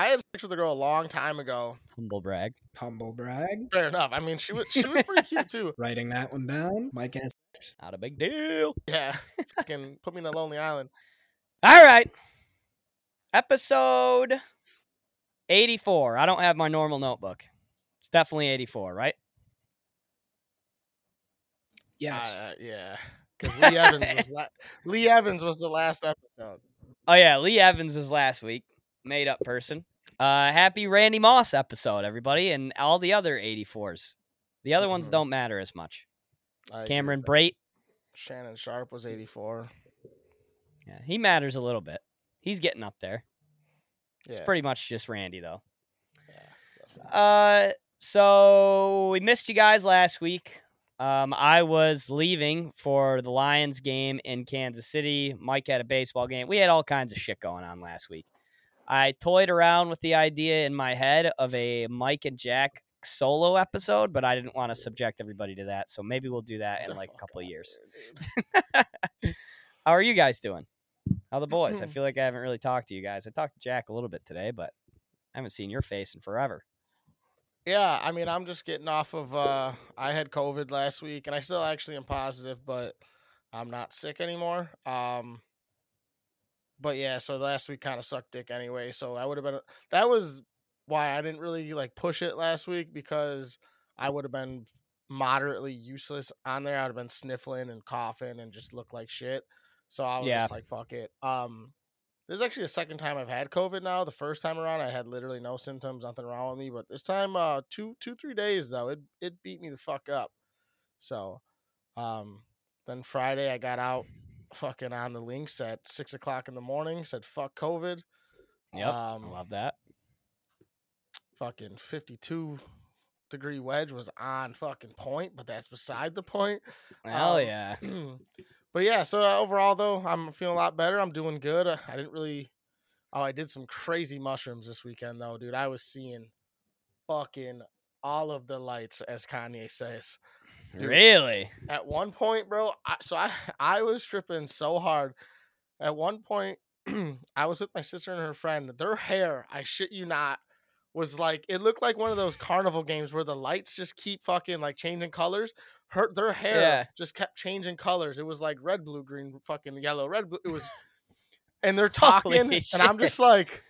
I had sex with a girl a long time ago. Humble brag. Humble brag. Fair enough. I mean, she was she was pretty cute too. Writing that one down. Mike has Not a big deal. Yeah, fucking put me in a lonely island. All right. Episode 84. I don't have my normal notebook. It's definitely 84, right? yes. Uh, yeah, because Lee Evans was la- Lee Evans was the last episode. Oh yeah, Lee Evans is last week. Made up person. Uh happy Randy Moss episode, everybody, and all the other 84s. The other ones Mhm. don't matter as much. I Cameron. Brate, Shannon Sharpe was eighty four. yeah, he matters a little bit. He's getting up there. Yeah, It's pretty much just Randy though. yeah. Uh, so we missed you guys last week. Um, I was leaving for the Lions game in Kansas City. Mike had a baseball game. We had all kinds of shit going on last week. I toyed around with the idea in my head of a Mike and Jack solo episode, but I didn't want to subject everybody to that. So maybe we'll do that in like a couple of years. How are you guys doing? How the boys? I feel like I haven't really talked to you guys. I talked to Jack a little bit today, but I haven't seen your face in forever. Yeah, I mean, I'm just getting off of. uh I had COVID last week, and I still actually am positive, but I'm not sick anymore. Um, but yeah, so last week kind of sucked dick anyway. So I would have been. That was why I didn't really like push it last week because I would have been moderately useless on there. I'd have been sniffling and coughing and just look like shit. So I was Yeah. just like, fuck it. Um, this is actually the second time I've had COVID now. The first time around, I had literally no symptoms, nothing wrong with me. But this time, uh, two, two, three days though, it it beat me the fuck up. So, um, then Friday I got out, fucking on the links at six o'clock in the morning. Said fuck COVID. Yep, Um, I love that. fucking 52 degree wedge was on fucking point, but that's beside the point. Hell um, yeah. but yeah, so overall though, I'm feeling a lot better. I'm doing good. I didn't really. Oh, I did some crazy mushrooms this weekend though, dude. I was seeing fucking all of the lights, as Kanye says. Dude. Really? At one point, bro, I, so I I was tripping so hard. At one point, I was with my sister and her friend. Their hair, I shit you not, was like it looked like one of those carnival games where the lights just keep fucking like changing colors. Her their hair Yeah. just kept changing colors. It was like red, blue, green, fucking yellow, red, blue. It was, and they're talking, and I'm just like.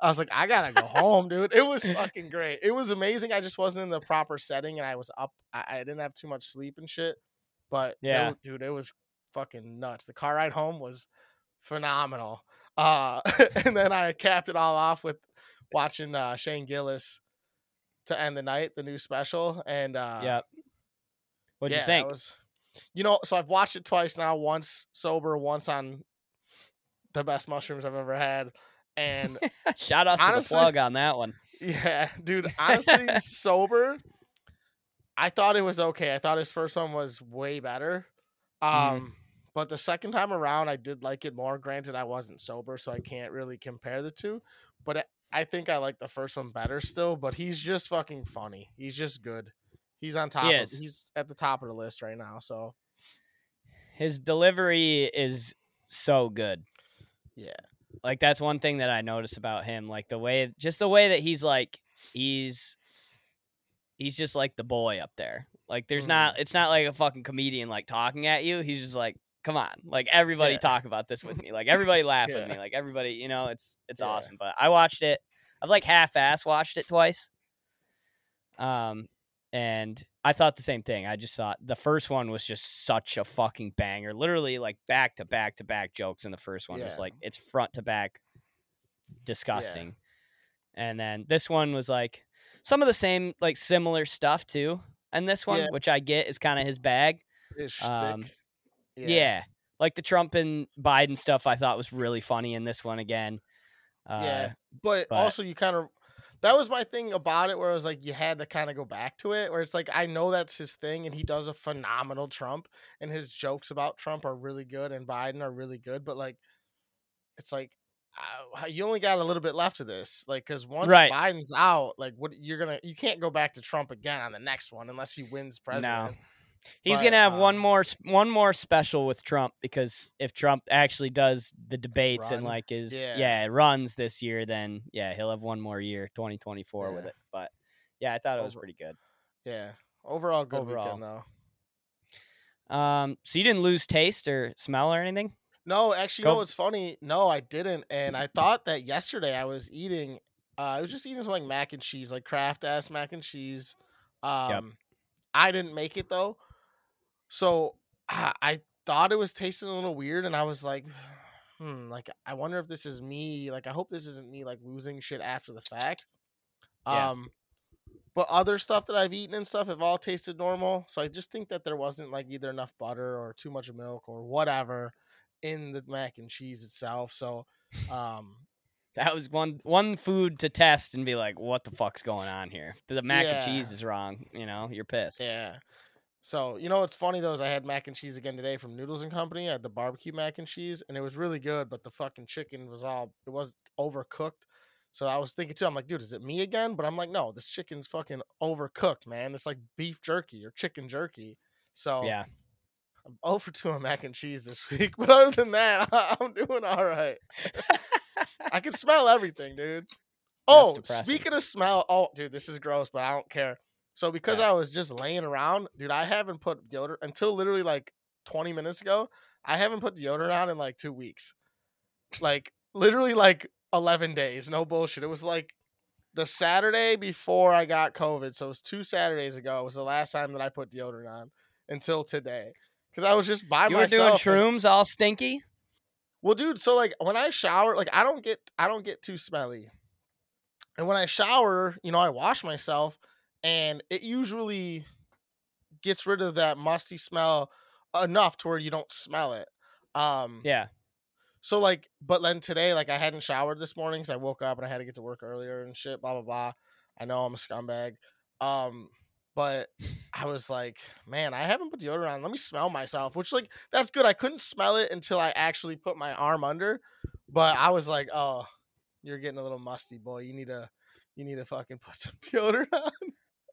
I was like, I gotta go home, dude. It was fucking great. It was amazing. I just wasn't in the proper setting, and I was up. I, I didn't have too much sleep and shit. But yeah, Yeah. dude, it was fucking nuts. The car ride home was phenomenal. Uh, and then I capped it all off with watching uh, Shane Gillis to end the night, the new special, and uh, yep. What'd yeah, you think? Was, you know, so I've watched it twice now. Once sober, once on the best mushrooms I've ever had, and Shout out to honestly- the plug on that one. Yeah, dude. Honestly, sober, I thought it was okay. I thought his first one was way better. Um, Mhm. but the second time around, I did like it more. Granted, I wasn't sober, so I can't really compare the two. But I- I think I like the first one better still. But he's just fucking funny. He's just good. He's on top. Of, he's at the top of the list right now. So His delivery is so good. yeah, Like that's one thing that I notice about him. Like the way, just the way that he's like, he's, he's just like the boy up there. Like there's Mm. not, it's not like a fucking comedian like talking at you. He's just like, come on, like everybody Yeah. talk about this with me. Like everybody laugh with Yeah. me. Like everybody, you know, it's it's Yeah. awesome. But I watched it. I've like half-ass watched it twice. Um, and I thought the same thing. I just thought the first one was just such a fucking banger. Literally like back to back to back jokes in the first one. It was like it's front to back disgusting. And then this one was like some of the same like similar stuff too. And this one, Yeah. which I get is kind of his bag. his. Um, Yeah. Like the Trump and Biden stuff I thought was really funny in this one again. Uh, yeah, but, but- also you kind of that was my thing about it where it was like you had to kind of go back to it where it's like I know that's his thing and he does a phenomenal Trump and his jokes about Trump are really good and Biden are really good but like it's like uh, you only got a little bit left of this like cuz once Right. Biden's out like what you're going to you can't go back to Trump again on the next one unless he wins president He's But, gonna have one um, more one more special with Trump because if Trump actually does the debates and like is Yeah. yeah. runs this year, then yeah he'll have one more year, 2024 with it. But yeah, I thought it was pretty good. Yeah. Overall, good Overall. weekend though. Um, so you didn't lose taste or smell or anything? No, actually, you Go- know what's funny? No, I didn't. And I thought that yesterday I was eating. Uh, I was just eating some like mac and cheese, like Kraft ass mac and cheese. Um, I didn't make it though, so I, I thought it was tasting a little weird, and I was like, hmm, like I wonder if this is me. Like I hope this isn't me like losing shit after the fact. Yeah. Um, but other stuff that I've eaten and stuff have all tasted normal. So I just think that there wasn't like either enough butter or too much milk or whatever in the mac and cheese itself. So, um, That was one one food to test and be like, what the fuck's going on here? The mac and cheese is wrong, you know, you're pissed. yeah. So you know what's funny though is I had mac and cheese again today from Noodles and Company. I had the barbecue mac and cheese, and it was really good. But the fucking chicken was all it was overcooked. So I was thinking too. I'm like, dude, is it me again? But I'm like, no, this chicken's fucking overcooked, man. It's like beef jerky or chicken jerky. So Yeah. I'm over to a mac and cheese this week. But other than that, I'm doing all right. I can smell everything, dude. Oh, depressing. speaking of smell, oh, dude, this is gross, but I don't care. So because Yeah. I was just laying around, dude, I haven't put deodorant until literally like 20 minutes ago. I haven't put deodorant on in like two weeks. Like literally like 11 days. No bullshit. It was like the Saturday before I got COVID. So it was two Saturdays ago. It was the last time that I put deodorant on until today. Because I was just by you were doing myself. and- shrooms all stinky? well, dude, so like when I shower, like I don't get I don't get too smelly. And when I shower, you know, I wash myself and it usually gets rid of that musty smell enough to where you don't smell it. Um Yeah. so like but then today like I hadn't showered this morning cuz I woke up and I had to get to work earlier and shit blah blah blah. I know I'm a scumbag. Um but I was like, man, I haven't put deodorant on. Let me smell myself, which like that's good. I couldn't smell it until I actually put my arm under, but I was like, oh, you're getting a little musty, boy. You need to, you need to fucking put some deodorant on.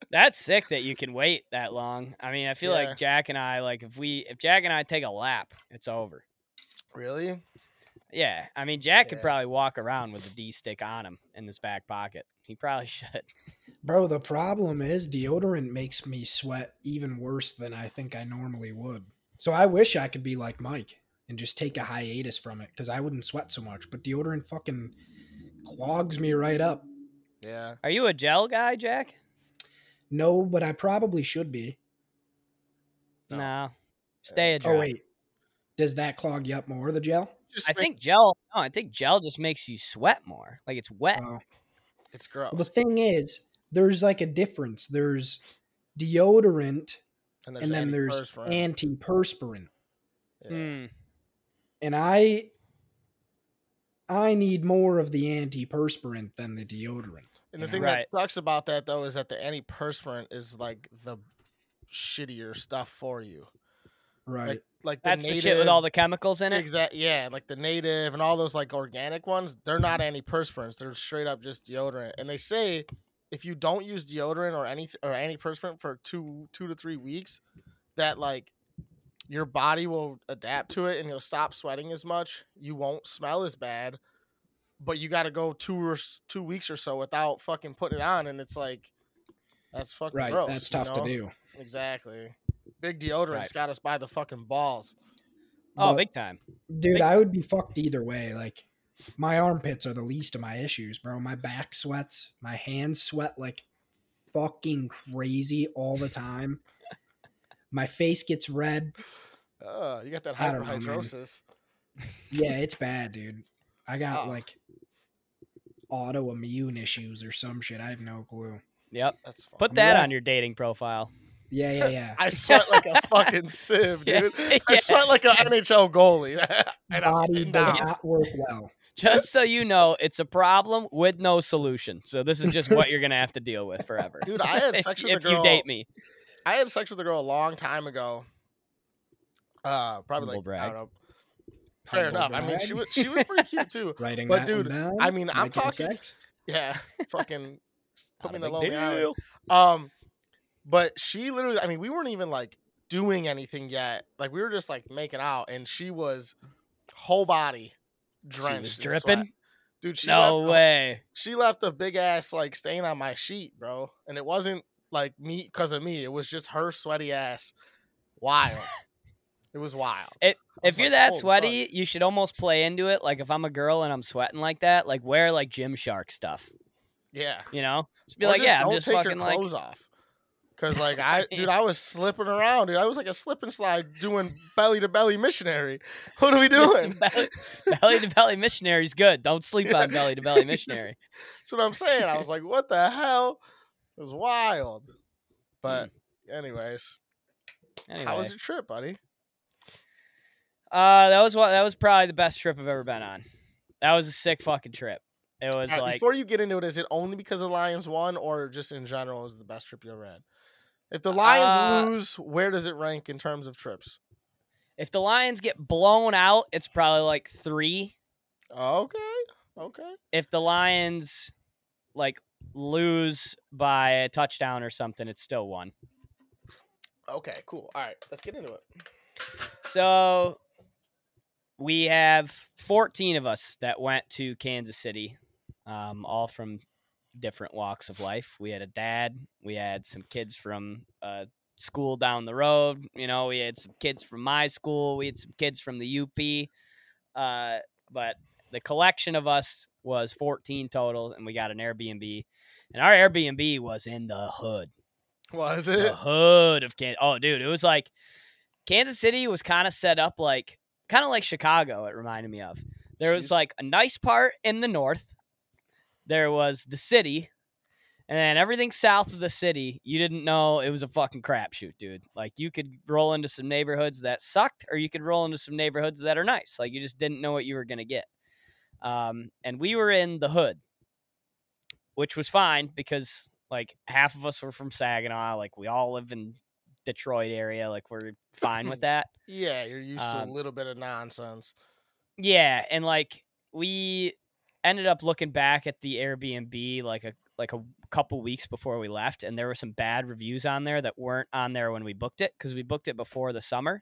That's sick that you can wait that long. I mean, I feel Yeah. like Jack and I, like if we if Jack and I take a lap, it's over. Really? Yeah. I mean Jack could probably walk around with a D stick on him in his back pocket. He probably should. Bro, the problem is deodorant makes me sweat even worse than I think I normally would. So I wish I could be like Mike and just take a hiatus from it because I wouldn't sweat so much. But deodorant fucking clogs me right up. Yeah. Are you a gel guy, Jack? No, but I probably should be. No. No. Stay a dry. Oh wait, does that clog you up more? The gel? Just I make- think gel no, I think gel just makes you sweat more. Like it's wet. Oh. it's gross. Well, the thing is, there's like a difference. There's deodorant, and, there's and then there's antiperspirant. antiperspirant. Yeah. Hmm. and I I need more of the antiperspirant than the deodorant. And the thing know? that sucks about that though is that the antiperspirant is like the shittier stuff for you. Right. Like like the That's native, the shit with all the chemicals in it. Exact, yeah, like the native and all those like organic ones, they're not antiperspirants. They're straight up just deodorant. And they say if you don't use deodorant or any or antiperspirant for two two to three weeks, that like your body will adapt to it and you'll stop sweating as much. You won't smell as bad, but you got to go two or two weeks or so without fucking putting it on, and it's like that's fucking right. gross, That's you tough to do. Exactly. Big deodorant's Right. got us by the fucking balls. Oh, But, big time. dude, big- I would be fucked either way. Like my armpits are the least of my issues, bro. My back sweats, my hands sweat like fucking crazy all the time. my face gets red. Uh, you got that I don't know, hyperhidrosis. Yeah, it's bad, dude. I got Oh. like autoimmune issues or some shit. I have no clue. Yep. That's fine. Put that right. on your dating profile. Yeah, yeah, yeah. I sweat like a fucking sieve, dude. yeah. I sweat like an NHL goalie. and I'm does not work well. Just so you know, it's a problem with no solution. So this is just what you're gonna have to deal with forever. Dude, I had sex with a girl. if you date me. I had sex with a girl a long time ago. Uh, probably Humble like I don't know. Fair Humble enough. I mean, she was she was pretty cute too. Writing But that one dude, down, I mean, I'm talking- sex. Yeah, fucking s- put me in the big lonely island. Um, but she literally, I mean, we weren't even like doing anything yet. Like we were just like making out, and she was whole body drenched, She was in sweat. dripping. Dude, she No left a- way. she left a big ass like stain on my sheet, bro. And it wasn't like me because of me. It was just her sweaty ass. Wild. it was wild. It- I was If you're like, that "Holy fuck." sweaty, you should almost play into it. Like if I'm a girl and I'm sweating like that, like wear like Gymshark stuff. yeah. You know, just be Or like, just yeah, I'm don't just take fucking your like clothes off. Cause like I, dude, I was slipping around, dude. I was like a slip and slide doing belly to belly missionary. What are we doing? belly, belly to belly missionary is good. Don't sleep on belly to belly missionary. That's what I'm saying. I was like, what the hell? It was wild. But Hmm. anyways, Anyway, how was your trip, buddy? Uh, that was what that was probably the best trip I've ever been on. That was a sick fucking trip. It was right, like before you get into it, is it only because the Lions won, or just in general is the best trip you ever had? If the Lions Uh, lose, where does it rank in terms of trips? if the Lions get blown out, it's probably like three. Okay, okay. If the Lions like lose by a touchdown or something, it's still one. Okay, cool. All right, let's get into it. So we have 14 of us that went to Kansas City, um, all from different walks of life. We had a dad, we had some kids from uh, school down the road. You know, we had some kids from my school, we had some kids from the UP. Uh, but the collection of us was 14 total, and we got an Airbnb. And our Airbnb was in the hood Was it? the hood of Kansas. Oh, dude, it was like Kansas City was kind of set up like kind of like Chicago. It reminded me of. There was like a nice part in the north. There was the city, and then everything south of the city, you didn't know it was a fucking crapshoot, dude. Like you could roll into some neighborhoods that sucked, or you could roll into some neighborhoods that are nice. Like you just didn't know what you were gonna get. Um, and we were in the hood, which was fine because like half of us were from Saginaw. Like we all live in Detroit area. Like we're fine with that. Yeah, you're used to Um, a little bit of nonsense. Yeah, and like we ended up looking back at the Airbnb like a like a couple weeks before we left, and there were some bad reviews on there that weren't on there when we booked it because we booked it before the summer.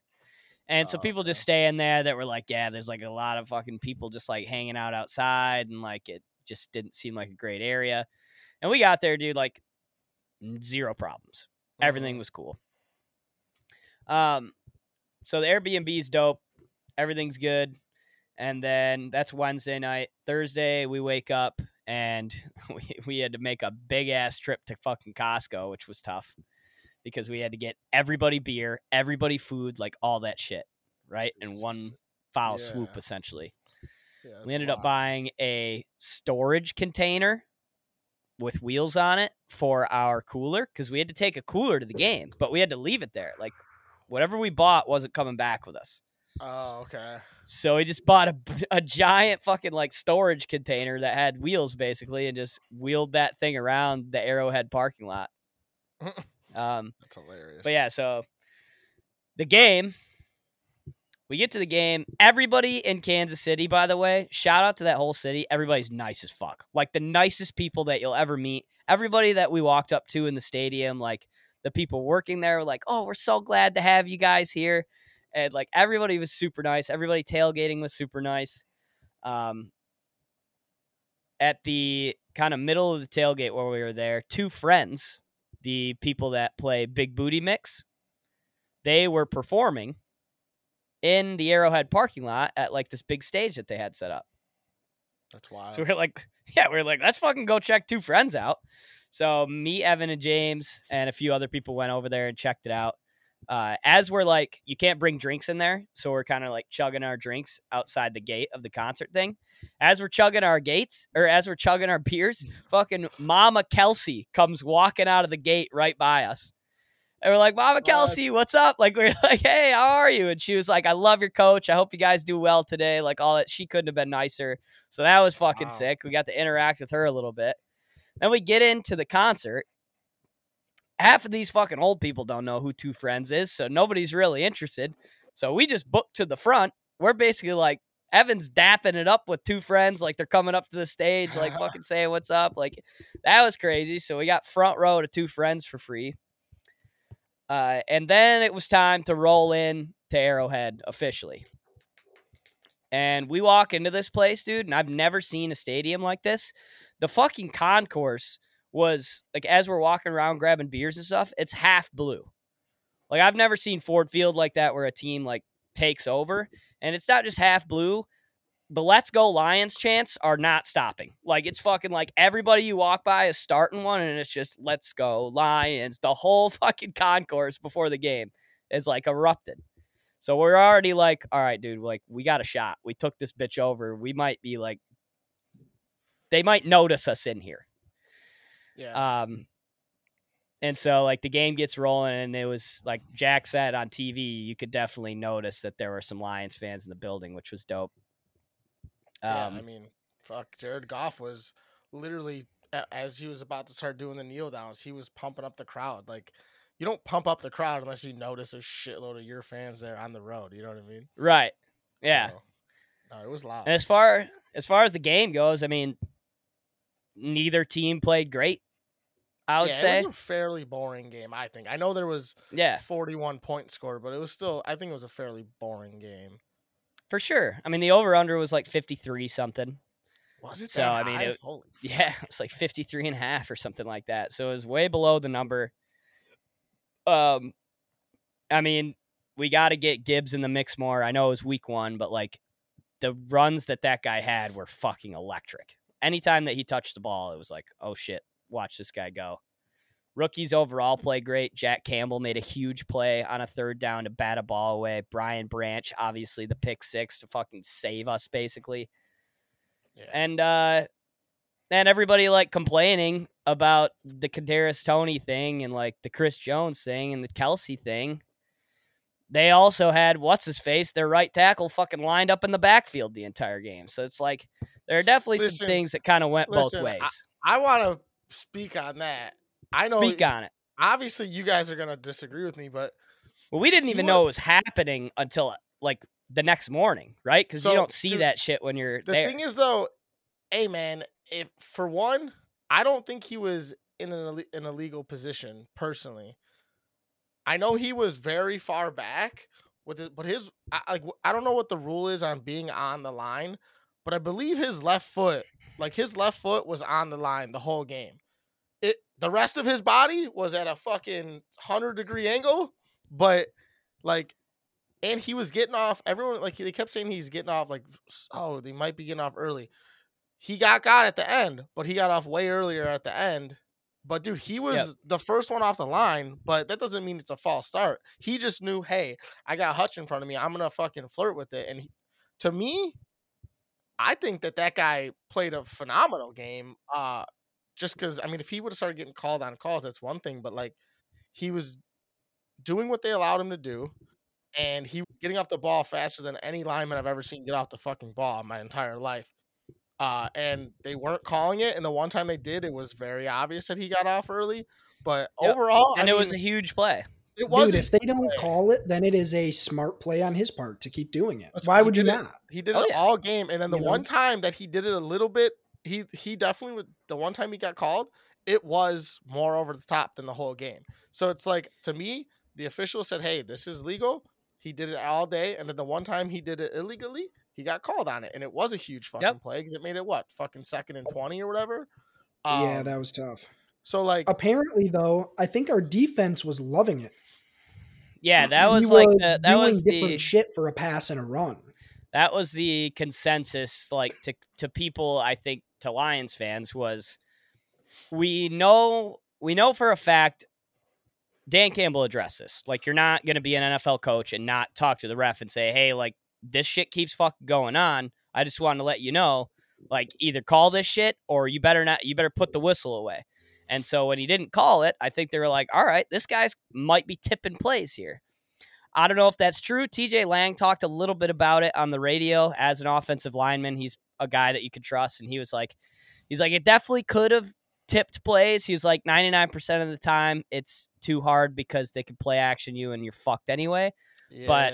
And so Oh, people just stay in there that were like, yeah, there's like a lot of fucking people just like hanging out outside, and like it just didn't seem like a great area. And we got there, dude, like zero problems. Everything Mhm. was cool. Um, so the Airbnb is dope. Everything's good. And then that's Wednesday night. Thursday, we wake up and we, we had to make a big ass trip to fucking Costco, which was tough because we had to get everybody beer, everybody food, like all that shit, right? In one foul swoop, essentially. Yeah, We ended up buying a storage container with wheels on it for our cooler because we had to take a cooler to the game, but we had to leave it there. Like whatever we bought wasn't coming back with us. Oh, okay. So we just bought a, a giant fucking like storage container that had wheels basically and just wheeled that thing around the Arrowhead parking lot. Um, That's hilarious. but yeah, so the game, we get to the game. Everybody in Kansas City, by the way, shout out to that whole city. Everybody's nice as fuck. Like the nicest people that you'll ever meet. Everybody that we walked up to in the stadium, like the people working there were like, oh, we're so glad to have you guys here. And like everybody was super nice. Everybody tailgating was super nice. Um, at the kind of middle of the tailgate where we were there, Two Friends, the people that play Big Booty Mix, they were performing in the Arrowhead parking lot at like this big stage that they had set up. That's wild. So we're like, yeah, we're like, let's fucking go check Two Friends out. So me, Evan, and James, and a few other people went over there and checked it out. Uh, as we're like, you can't bring drinks in there, so we're kind of like chugging our drinks outside the gate of the concert thing. As we're chugging our gates, or as we're chugging our beers, fucking Mama Kelce comes walking out of the gate right by us. And we're like, Mama? Kelce, what's up? Like, we're like, hey, how are you? And she was like, I love your coach. I hope you guys do well today. Like, all that. She couldn't have been nicer. So that was fucking Wow. sick. We got to interact with her a little bit. Then we get into the concert. Half of these fucking old people don't know who Two Friends is, so nobody's really interested. So we just booked to the front. We're basically like Evan's dapping it up with Two Friends, like they're coming up to the stage, like fucking saying what's up. Like that was crazy. So we got front row to Two Friends for free. Uh, and then it was time to roll in to Arrowhead officially. And we walk into this place, dude, and I've never seen a stadium like this. The fucking concourse was like as we're walking around grabbing beers and stuff, it's half blue. Like I've never seen Ford Field like that where a team like takes over and it's not just half blue. The let's go Lions chants are not stopping. Like it's fucking like everybody you walk by is starting one and it's just let's go Lions. The whole fucking concourse before the game is like erupted. So we're already like, all right, dude, like we got a shot. We took this bitch over. We might be like they might notice us in here. Yeah. Um, and so like the game gets rolling, and it was like Jack said on TV, you could definitely notice that there were some Lions fans in the building, which was dope. yeah, Um, I mean, fuck, Jared Goff was literally as he was about to start doing the kneel downs, he was pumping up the crowd. Like, you don't pump up the crowd unless you notice a shitload of your fans there on the road. You know what I mean? right, yeah. So, no, it was loud. And as far as far as the game goes, I mean, neither team played great. I would yeah, say, it was a fairly boring game. I think. I know there was yeah, 41 point score, but it was still. I think it was a fairly boring game. for sure. I mean, the over under was like fifty three something. Was it? So, I mean, it- Holy Yeah, it's like 53 and a half or something like that. So it was way below the number. Um I mean, we got to get Gibbs in the mix more. I know it was week 1, but like the runs that that guy had were fucking electric. Anytime that he touched the ball, it was like, "Oh shit, watch this guy go." Rookies overall play great. Jack Campbell made a huge play on a third down to bat a ball away. Brian Branch, obviously the pick six to fucking save us basically Yeah. and uh and everybody like complaining about the Kadarius Toney thing and like the Chris Jones thing and the Kelce thing. They also had what's his face, their right tackle, fucking lined up in the backfield the entire game. So it's like there are definitely Listen, some things that kind of went listen, both ways. I want to speak on that. I know. Speak on it. Obviously, you guys are gonna disagree with me, but Well, we didn't even know it was happening until like the next morning, right? Because So, you don't see dude, that shit when you're the there. thing is, though, hey man, if for one, I don't think he was in an an illegal position personally. I know he was very far back with his, but his I, like I don't know what the rule is on being on the line, but I believe his left foot, like his left foot, was on the line the whole game. It the rest of his body was at a fucking hundred degree angle, but like, and he was getting off. Everyone like they kept saying he's getting off like, oh, they might be getting off early. He got got at the end, but he got off way earlier at the end. But dude, he was the first one off the line, but that doesn't mean it's a false start. He just knew, hey, I got Hutch in front of me. I'm gonna fucking flirt with it. And he, to me, I think that that guy played a phenomenal game. Uh, just because I mean, if he would have started getting called on calls, that's one thing. But like, he was doing what they allowed him to do, and he was getting off the ball faster than any lineman I've ever seen get off the fucking ball in my entire life. Uh, and they weren't calling it, and the one time they did, it was very obvious that he got off early. But overall, and I it was a huge play. It was Dude, if they don't play. call it, then it is a smart play on his part to keep doing it. That's- Why he would you did it- not? He did Oh, it yeah. all game, and then the You know? one time that he did it a little bit, he he definitely would. The one time he got called, it was more over the top than the whole game. So it's like to me, the official said, "Hey, this is legal." He did it all day, and then the one time he did it illegally, he got called on it, and it was a huge fucking play because it made it what fucking second and twenty or whatever. yeah, Um, that was tough. So like Apparently, though, I think our defense was loving it. Yeah, that He was like the, that doing was different the shit for a pass and a run. that was the consensus like to to people i think to lions fans was we know we know for a fact dan campbell addressed this like you're not going to be an nfl coach and not talk to the ref and say hey like this shit keeps fucking going on i just wanted to let you know like either call this shit or you better not you better put the whistle away and so when he didn't call it i think they were like all right this guy's might be tipping plays here I don't know if that's true. TJ Lang talked a little bit about it on the radio as an offensive lineman. He's a guy that you could trust. And he was like, he's like, it definitely could have tipped plays. He's like, 99% of the time, it's too hard because they can play action you and you're fucked anyway. but-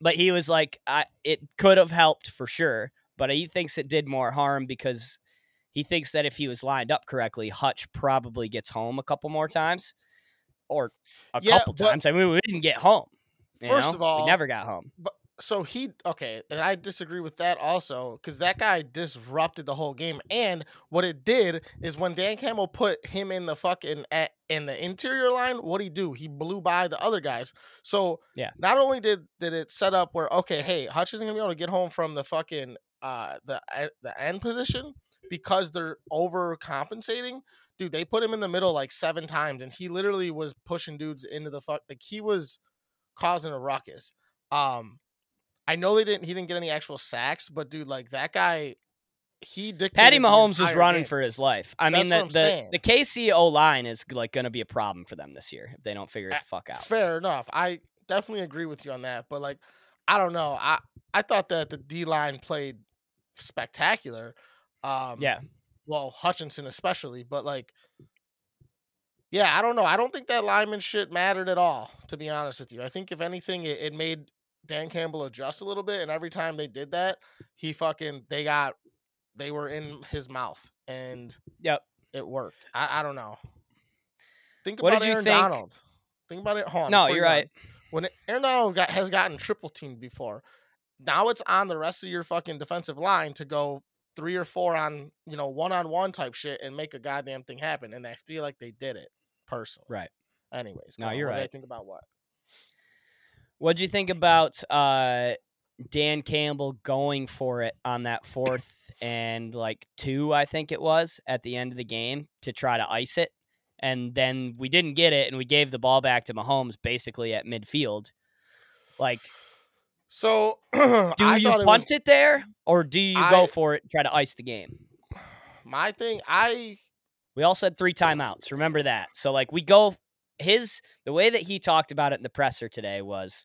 But he was like, I, it could have helped for sure. But he thinks it did more harm because he thinks that if he was lined up correctly, Hutch probably gets home a couple more times. or a Yeah, couple times. I mean, we didn't get home. First know? of all- we never got home. But so he okay, and I disagree with that also because that guy disrupted the whole game. And what it did is when Dan Campbell put him in the fucking at, in the interior line, what he do? He blew by the other guys. So Yeah. not only did did it set up where okay, hey, Hutch isn't gonna be able to get home from the fucking uh the e- the end position because they're overcompensating. Dude, they put him in the middle like seven times, and he literally was pushing dudes into the fuck. Like he was causing a ruckus. Um, I know they didn't. He didn't get any actual sacks, but dude, like that guy, he dictated. Patty the Mahomes was running game. for his life. I mean, That's the what the, the KC O line is like going to be a problem for them this year if they don't figure it the fuck out. Fair enough. I definitely agree with you on that. But like, I don't know. I I thought that the D line played spectacular. Um, Yeah, Well, Hutchinson especially, but like, yeah, I don't know. I don't think that lineman shit mattered at all. To be honest with you, I think if anything, it, it made Dan Campbell adjust a little bit. And every time they did that, he fucking they got they were in his mouth, and Yep. it worked. I, I don't know. Think What about Aaron think- Donald. Think about it. Hold No, you're right. When Aaron Donald got, has gotten triple teamed before, now it's on the rest of your fucking defensive line to go three or four on you know one on one type shit and make a goddamn thing happen. And I feel like they did it personally. right. Anyways, No, on. you're What did I think about what? What'd you think about uh, Dan Campbell going for it on that fourth and like two, I think it was, at the end of the game to try to ice it? And then we didn't get it, and we gave the ball back to Mahomes basically at midfield. Like, So do I you thought it punt was, it there, or do you I- go for it and try to ice the game? my thing. I We also had three timeouts. Remember that. So like we go his the way that he talked about it in the presser today was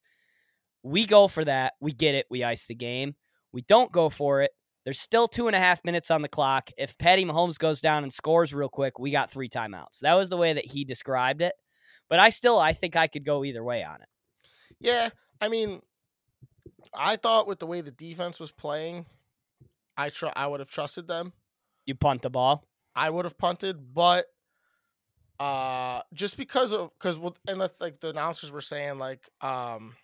we go for that, we get it, we ice the game. We don't go for it. There's still two and a half minutes on the clock. If Patty Mahomes goes down and scores real quick, we got three timeouts. That was the way that he described it. But I still I think I could go either way on it. yeah. I mean, I thought with the way the defense was playing, I tr- I would have trusted them. You punt the ball. I would have punted, but uh just because of because and the, like the announcers were saying like um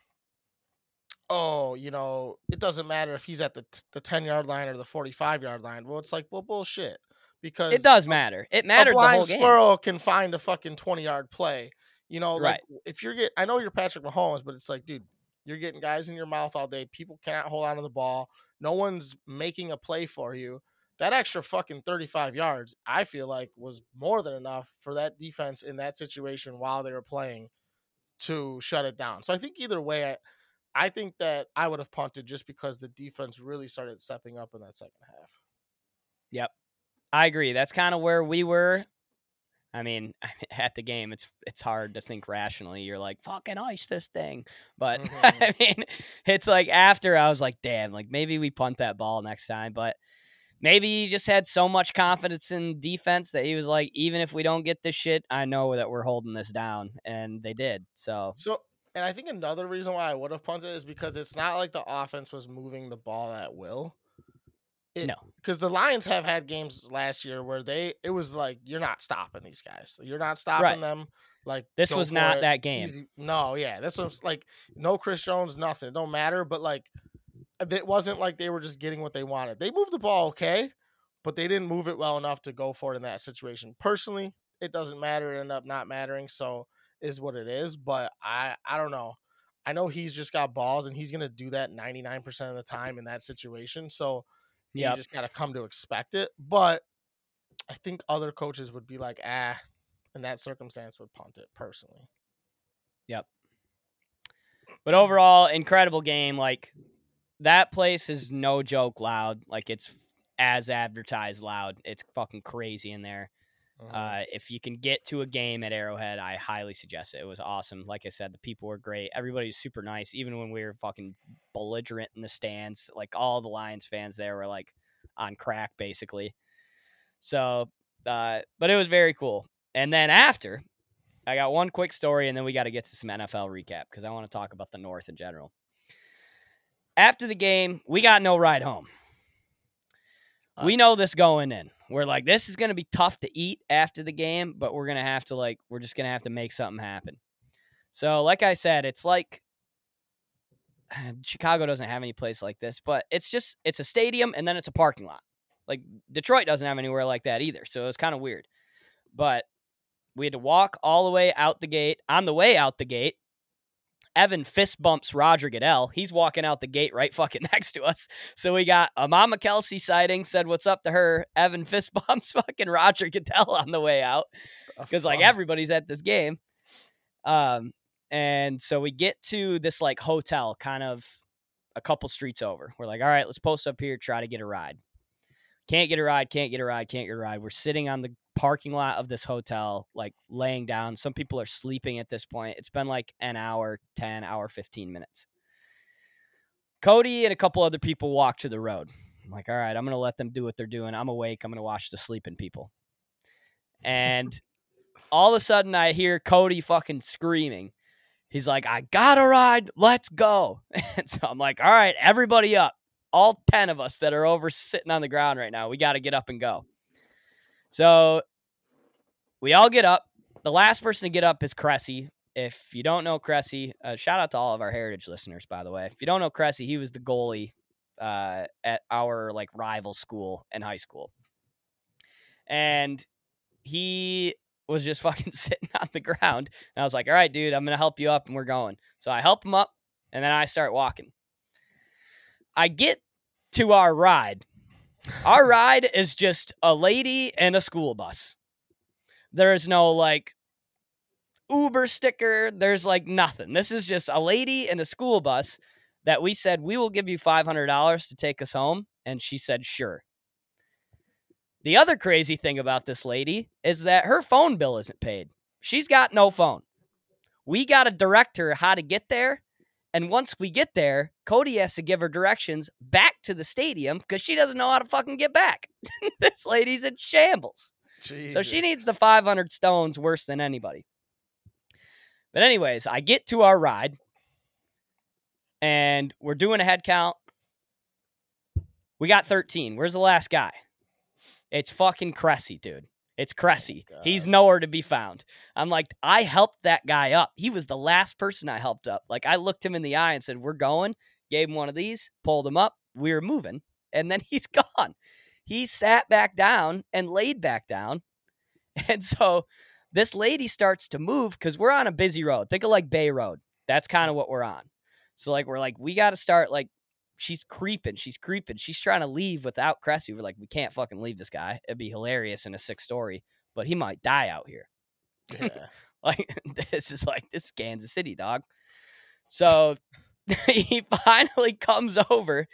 oh you know it doesn't matter if he's at the t- the 10 yard line or the 45 yard line well it's like well bullshit because It does matter. It matters a the blind whole game. squirrel can find a fucking 20 yard play you know like Right. if you're get I know you're Patrick Mahomes but it's like dude you're getting guys in your mouth all day people cannot hold on to the ball no one's making a play for you that extra fucking 35 yards, I feel like was more than enough for that defense in that situation while they were playing to shut it down. So I think either way, I, I think that I would have punted just because the defense really started stepping up in that second half. Yep. I agree. That's kind of where we were. I mean, at the game, it's it's hard to think rationally. You're like, fucking ice this thing. But I Mhm. mean, it's like after I was like, damn, like maybe we punt that ball next time. But maybe he just had so much confidence in defense that he was like, even if we don't get this shit, I know that we're holding this down. And they did. So So, and I think another reason why I would have punted is because it's not like the offense was moving the ball at will. It- no. because the Lions have had games last year where they it was like you're not stopping these guys. You're not stopping Right. them. Like This was not it, that game. easy- No, yeah, this was like no Chris Jones, nothing. It don't matter. But like, it wasn't like they were just getting what they wanted. They moved the ball okay, but they didn't move it well enough to go for it in that situation. Personally, it doesn't matter. It ended up not mattering. So is what it is. But I I don't know. I know he's just got balls and he's gonna do that 99% of the time in that situation. So Yep. you just gotta come to expect it. But I think other coaches would be like, ah, in that circumstance would punt it personally. Yep. But overall, incredible game. Like that place is no joke loud. Like it's as advertised loud. It's fucking crazy in there. Mhm. Uh, if you can get to a game at Arrowhead, I highly suggest it. It was awesome. Like I said, the people were great. Everybody was super nice. Even when we were fucking belligerent in the stands, like all the Lions fans there were like on crack basically. So, uh, but it was very cool. And then after, I got one quick story, and then we got to get to some NFL recap because I want to talk about the North in general. After the game, we got no ride home. Uh, we know this going in. We're like, this is gonna be tough to eat after the game, but we're gonna have to like, we're just gonna have to make something happen. So, like I said, it's like Chicago doesn't have any place like this, but it's just it's a stadium and then it's a parking lot. Like Detroit doesn't have anywhere like that either, so it's kind of weird. But we had to walk all the way out the gate. On the way out the gate, Evan fist bumps Roger Goodell. He's walking out the gate right fucking next to us. So we got a Mama Kelce sighting, said what's up to her. Evan fist bumps fucking Roger Goodell on the way out because like everybody's at this game. Um, and so we get to this like hotel kind of a couple streets over. We're like, all right, let's post up here, try to get a ride. Can't get a ride, can't get a ride, can't get a ride. We're sitting on the parking lot of this hotel, like laying down. Some people are sleeping at this point. It's been like an hour, 10, hour, 15 minutes. Cody and a couple other people walk to the road. I'm like, all right, I'm going to let them do what they're doing. I'm awake. I'm going to watch the sleeping people. And all of a sudden, I hear Cody fucking screaming. He's like, I got a ride. Let's go. And so I'm like, all right, everybody up. All 10 of us that are over sitting on the ground right now, we got to get up and go. So we all get up. The last person to get up is Cressy. If you don't know Cressy, uh, shout out to all of our Heritage listeners, by the way. If you don't know Cressy, he was the goalie uh, at our like rival school in high school, and he was just fucking sitting on the ground. And I was like, "All right, dude, I'm gonna help you up, and we're going." So I help him up, and then I start walking. I get to our ride. Our ride is just a lady and a school bus. There is no like Uber sticker. There's like nothing. This is just a lady in a school bus that we said, we will give you $500 to take us home. And she said, sure. The other crazy thing about this lady is that her phone bill isn't paid. She's got no phone. We got to direct her how to get there. And once we get there, Cody has to give her directions back to the stadium because she doesn't know how to fucking get back. this lady's in shambles. Jesus. So she needs the 500 stones worse than anybody. But, anyways, I get to our ride and we're doing a head count. We got 13. Where's the last guy? It's fucking Cressy, dude. It's Cressy. Oh, He's nowhere to be found. I'm like, I helped that guy up. He was the last person I helped up. Like, I looked him in the eye and said, We're going. Gave him one of these, pulled him up. We were moving. And then he's gone. He sat back down and laid back down. And so this lady starts to move because we're on a busy road. Think of like Bay Road. That's kind of what we're on. So, like, we're like, we got to start, like, she's creeping. She's creeping. She's trying to leave without Cressy. We're like, we can't fucking leave this guy. It'd be hilarious in a sick story, but he might die out here. Yeah. Like this is like this is Kansas City, dog. So he finally comes over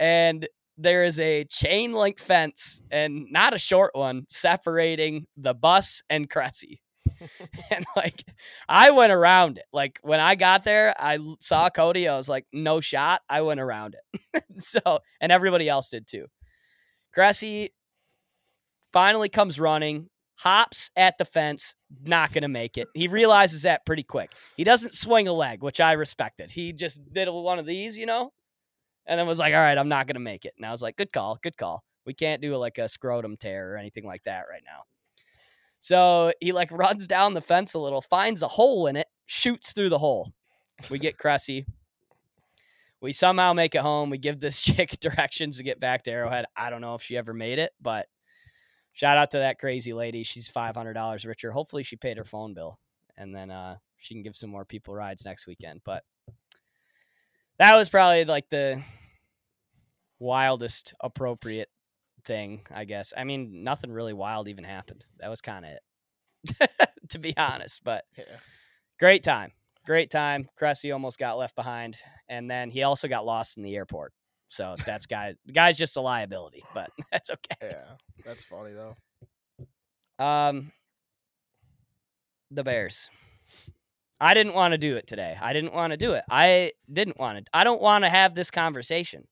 and there is a chain link fence and not a short one separating the bus and Cressy. and like I went around it. Like when I got there, I saw Cody. I was like, no shot. I went around it. so and everybody else did too. Cressy finally comes running, hops at the fence, not gonna make it. He realizes that pretty quick. He doesn't swing a leg, which I respected. He just did one of these, you know, and then was like, "All right, I'm not gonna make it." And I was like, "Good call, good call. We can't do like a scrotum tear or anything like that right now." So he like runs down the fence a little, finds a hole in it, shoots through the hole. We get Cressy. We somehow make it home. We give this chick directions to get back to Arrowhead. I don't know if she ever made it, but shout out to that crazy lady. She's five hundred dollars richer. Hopefully, she paid her phone bill, and then uh, she can give some more people rides next weekend. But that was probably like the wildest appropriate thing, I guess. I mean, nothing really wild even happened. That was kind of it, to be honest. But Yeah. great time, great time. Cressy almost got left behind, and then he also got lost in the airport. So that's guy. The guy's just a liability, but that's okay. Yeah. That's funny though. Um, the Bears. I didn't want to do it today. I didn't want to do it. I didn't want to. I don't want to have this conversation.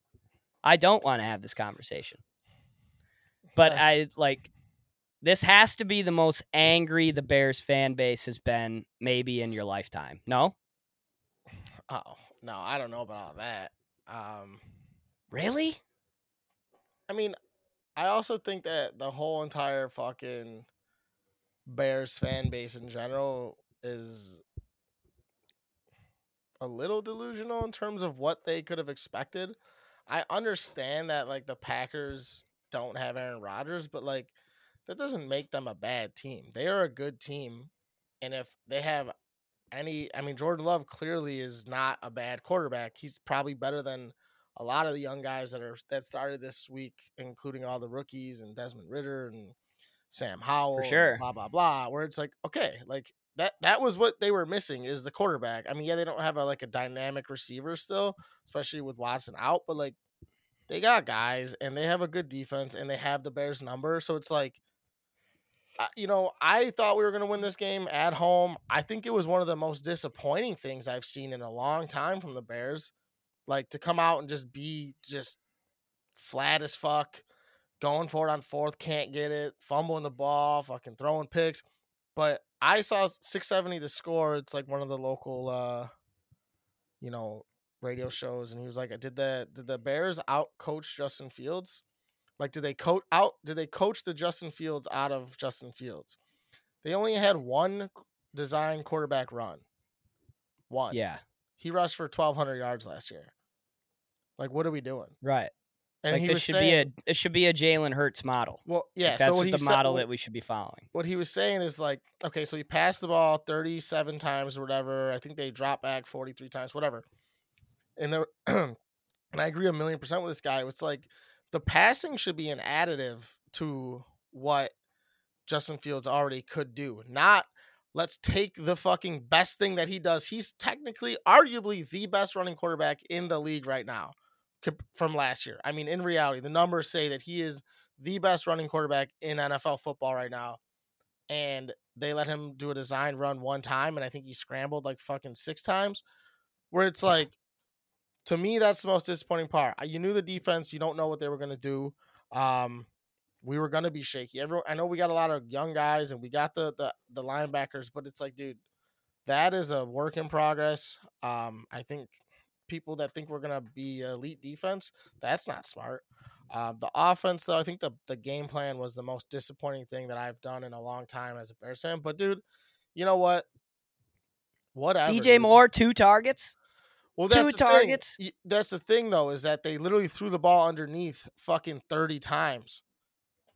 I don't want to have this conversation. But I like this has to be the most angry the Bears fan base has been maybe in your lifetime. No? Oh no, I don't know about all that. Um, Really? I mean, I also think that the whole entire fucking Bears fan base in general is a little delusional in terms of what they could have expected. I understand that like the Packers don't have Aaron Rodgers, but like that doesn't make them a bad team. They are a good team. And if they have any I mean Jordan Love clearly is not a bad quarterback. He's probably better than a lot of the young guys that are that started this week, including all the rookies and Desmond Ridder and Sam Howell, sure. blah blah blah. Where it's like, okay, like that that was what they were missing is the quarterback. I mean, yeah, they don't have a like a dynamic receiver still, especially with Watson out, but like they got guys and they have a good defense and they have the Bears number, so it's like uh, you know, I thought we were going to win this game at home. I think it was one of the most disappointing things I've seen in a long time from the Bears. Like to come out and just be just flat as fuck, going for it on fourth, can't get it, fumbling the ball, fucking throwing picks. But I saw 670 the score. It's like one of the local uh you know, radio shows and he was like, "Did the did the Bears out coach Justin Fields?" Like, did they coach out? Did they coach the Justin Fields out of Justin Fields? They only had one design quarterback run. One. Yeah. He rushed for 1,200 yards last year. Like, what are we doing? Right. And like this should saying, be a it should be a Jalen Hurts model. well, yeah. Like, that's so what what he the said- model what- that we should be following. what he was saying is like, okay, so he passed the ball 37 times or whatever. I think they dropped back 43 times, whatever. And there, and I agree a million percent with this guy. It's like the passing should be an additive to what Justin Fields already could do, not let's take the fucking best thing that he does. He's technically, arguably, the best running quarterback in the league right now from last year. I mean, in reality, the numbers say that he is the best running quarterback in NFL football right now. And they let him do a design run one time, and I think he scrambled like fucking six times. Where it's like, to me, that's the most disappointing part. You knew the defense, you don't know what they were gonna do. Um, we were gonna be shaky. Everyone, I know we got a lot of young guys, and we got the the the linebackers, but it's like, dude, that is a work in progress. Um, I think people that think we're gonna be elite defense, that's not smart. Uh, the offense, though, I think the the game plan was the most disappointing thing that I've done in a long time as a Bears fan. But dude, you know what? Whatever. DJ dude. Moore, two targets. Well, two that's the thing. targets. Y- That's the thing, though, is that they literally threw the ball underneath fucking thirty times.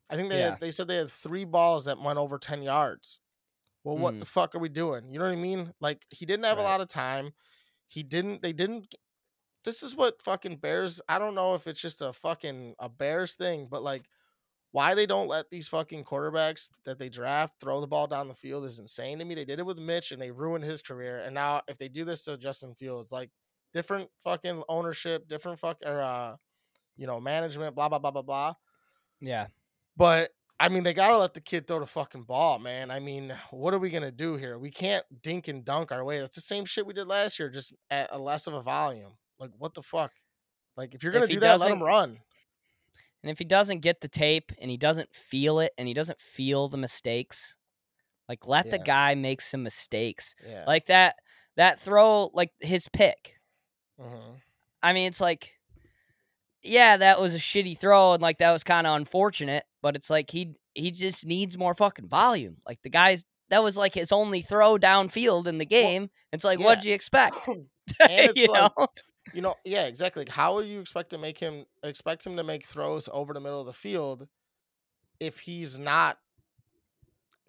I think they Yeah. had, they said they had three balls that went over ten yards. Well, what Mhm. the fuck are we doing? You know what I mean? Like he didn't have a lot of time. He didn't. They didn't. This is what fucking Bears. I don't know if it's just a fucking a Bears thing, but like why they don't let these fucking quarterbacks that they draft throw the ball down the field is insane to me. They did it with Mitch and they ruined his career. And now if they do this to Justin Fields, like different fucking ownership, different fuck or uh, you know, management, blah blah blah blah blah. Yeah. But I mean, they gotta let the kid throw the fucking ball, man. I mean, what are we gonna do here? We can't dink and dunk our way. That's the same shit we did last year, just at a less of a volume. Like, what the fuck? Like, if you're gonna If do that, let him run. And if he doesn't get the tape and he doesn't feel it and he doesn't feel the mistakes, like let the guy make some mistakes. Yeah. Like that that throw, like his pick. hmm I mean, it's like, yeah, that was a shitty throw, and like that was kind of unfortunate. But it's like he he just needs more fucking volume. Like the guys, that was like his only throw downfield in the game. it's like, yeah. what'd you expect? it's you like, know? you know, yeah, exactly. Like, how would you expect to make him expect him to make throws over the middle of the field if he's not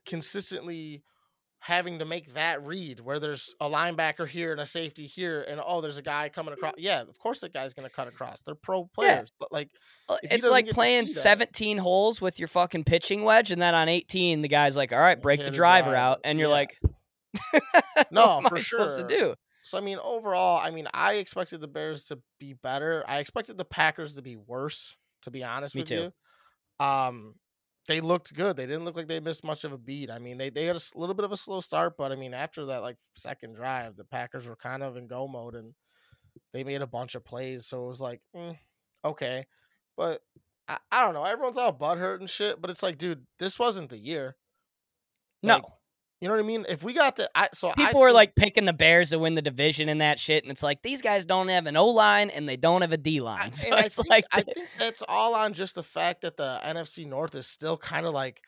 consistently having to make that read where there's a linebacker here and a safety here and oh there's a guy coming across yeah of course that guy's gonna cut across they're pro players but like Uh, It's like playing see that- 17 holes with your fucking pitching wedge, and then on 18, the guy's like, all right, break the driver drive. out. And you're Yeah. like, No, for supposed to sure. do? So I mean, overall, I mean, I expected the Bears to be better. I expected the Packers to be worse, to be honest Me with too. you. Um, they looked good. They didn't look like they missed much of a beat. I mean, they they had a little bit of a slow start, but I mean, after that like second drive, the Packers were kind of in go mode and they made a bunch of plays. So it was like, mm, okay, but I, I don't know. Everyone's all butthurt and shit, but it's like, dude, this wasn't the year. No. You know what I mean? If we got to, I so People were think- like picking the Bears to win the division and that shit, and it's like these guys don't have an O line and they don't have a D line. So I it's think, like I think that's all on just the fact that the NFC North is still kind of like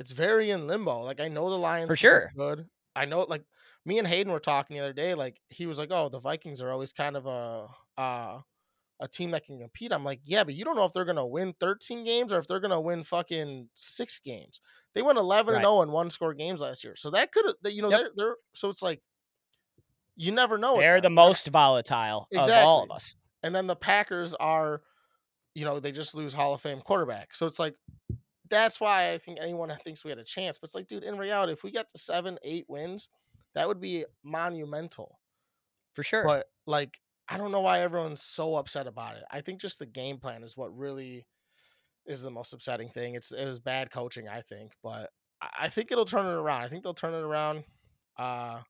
it's very in limbo. Like I know the Lions For sure. good. I know like me and Hayden were talking the other day. Like he was like, "Oh, the Vikings are always kind of a uh, a team that can compete." I'm like, "Yeah, but you don't know if they're gonna win 13 games or if they're gonna win fucking six games." They went 11 and 0 in one score games last year, so that could have you know Yep. they're, they're so it's like you never know. they're the most volatile of all of us. and then the Packers are, you know, they just lose Hall of Fame quarterback. So it's like that's why I think anyone thinks we had a chance. But it's like, dude, in reality, if we got to seven, eight wins, that would be monumental. For sure. But like, I don't know why everyone's so upset about it. I think just the game plan is what really is the most upsetting thing. It's it was bad coaching, I think, but I think it'll turn it around. I think they'll turn it around. Uh,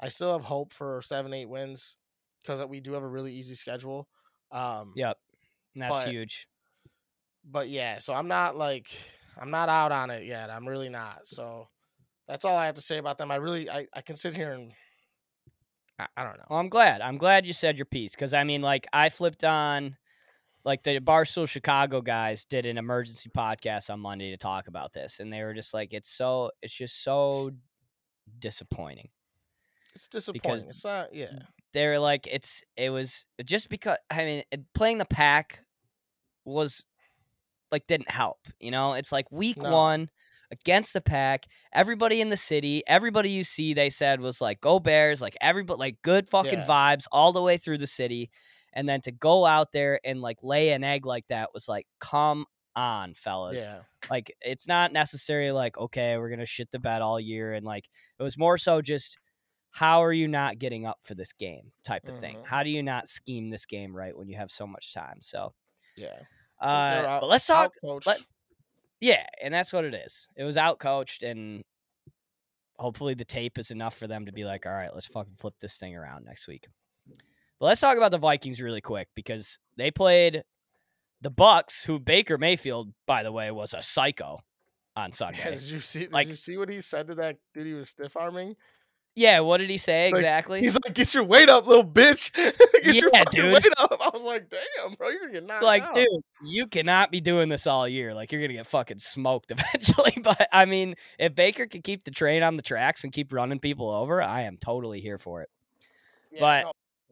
I still have hope for seven, eight wins because we do have a really easy schedule. Um, Yep. And that's but- huge. but yeah, so I'm not like I'm not out on it yet. I'm really not. So that's all I have to say about them. I really I, I can sit here and I, I don't know. Well, I'm glad. I'm glad you said your piece because I mean, like, I flipped on, like, the Barstool Chicago guys did an emergency podcast on Monday to talk about this, and they were just like, "It's so, it's just so disappointing." It's disappointing. It's not yeah. They were like, "It's, it was just because I mean, playing the pack was like didn't help. You know, it's like week No. one." Against the pack, everybody in the city, everybody you see, they said was like, "Go Bears!" Like everybody, like good fucking Yeah. vibes all the way through the city, and then to go out there and like lay an egg like that was like, come on, fellas. Yeah. Like it's not necessarily like, okay, we're gonna shit the bed all year, and like it was more so just, how are you not getting up for this game type of thing? Mhm. How do you not scheme this game right when you have so much time? So, Yeah. uh, out- but let's talk. let- Yeah, and that's what it is. It was outcoached, and hopefully the tape is enough for them to be like, all right, let's fucking flip this thing around next week. But let's talk about the Vikings really quick because they played the Bucks, who Baker Mayfield, by the way, was a psycho on Yeah, Sunday. did you see? Did Like- you see what he said to that dude? He was stiff arming. Yeah, what did he say Like, exactly? He's like, "Get your weight up, little bitch. Get your Yeah, fucking dude. weight up." I was like, "Damn, bro, you're gonna get knocked It's like, out." dude, you cannot be doing this all year. Like, you're gonna get fucking smoked eventually. But I mean, if Baker can keep the train on the tracks and keep running people over, I am totally here for it. Yeah, but-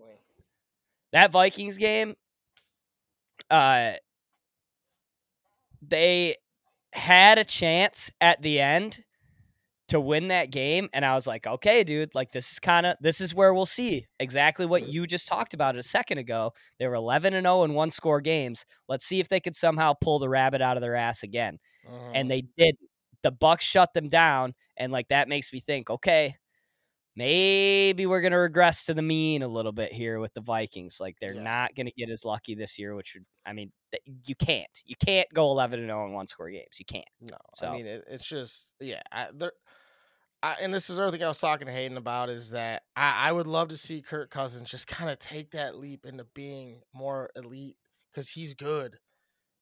no, That Vikings game, uh, they had a chance at the end to win that game, and I was like, okay, dude, like this is kind of this is where we'll see exactly what you just talked about a second ago. They were 11 and 0 in one score games. Let's see if they could somehow pull the rabbit out of their ass again. Mhm. and they did. The Bucks shut them down, and like that makes me think, okay, maybe we're gonna regress to the mean a little bit here with the Vikings. Like they're Yeah. not gonna get as lucky this year, which would, I mean, you can't, you can't go eleven and zero in one score games. You can't. No, So- I mean it, it's just yeah. I, there, I, and this is everything I was talking to Hayden about is that I, I would love to see Kirk Cousins just kind of take that leap into being more elite because he's good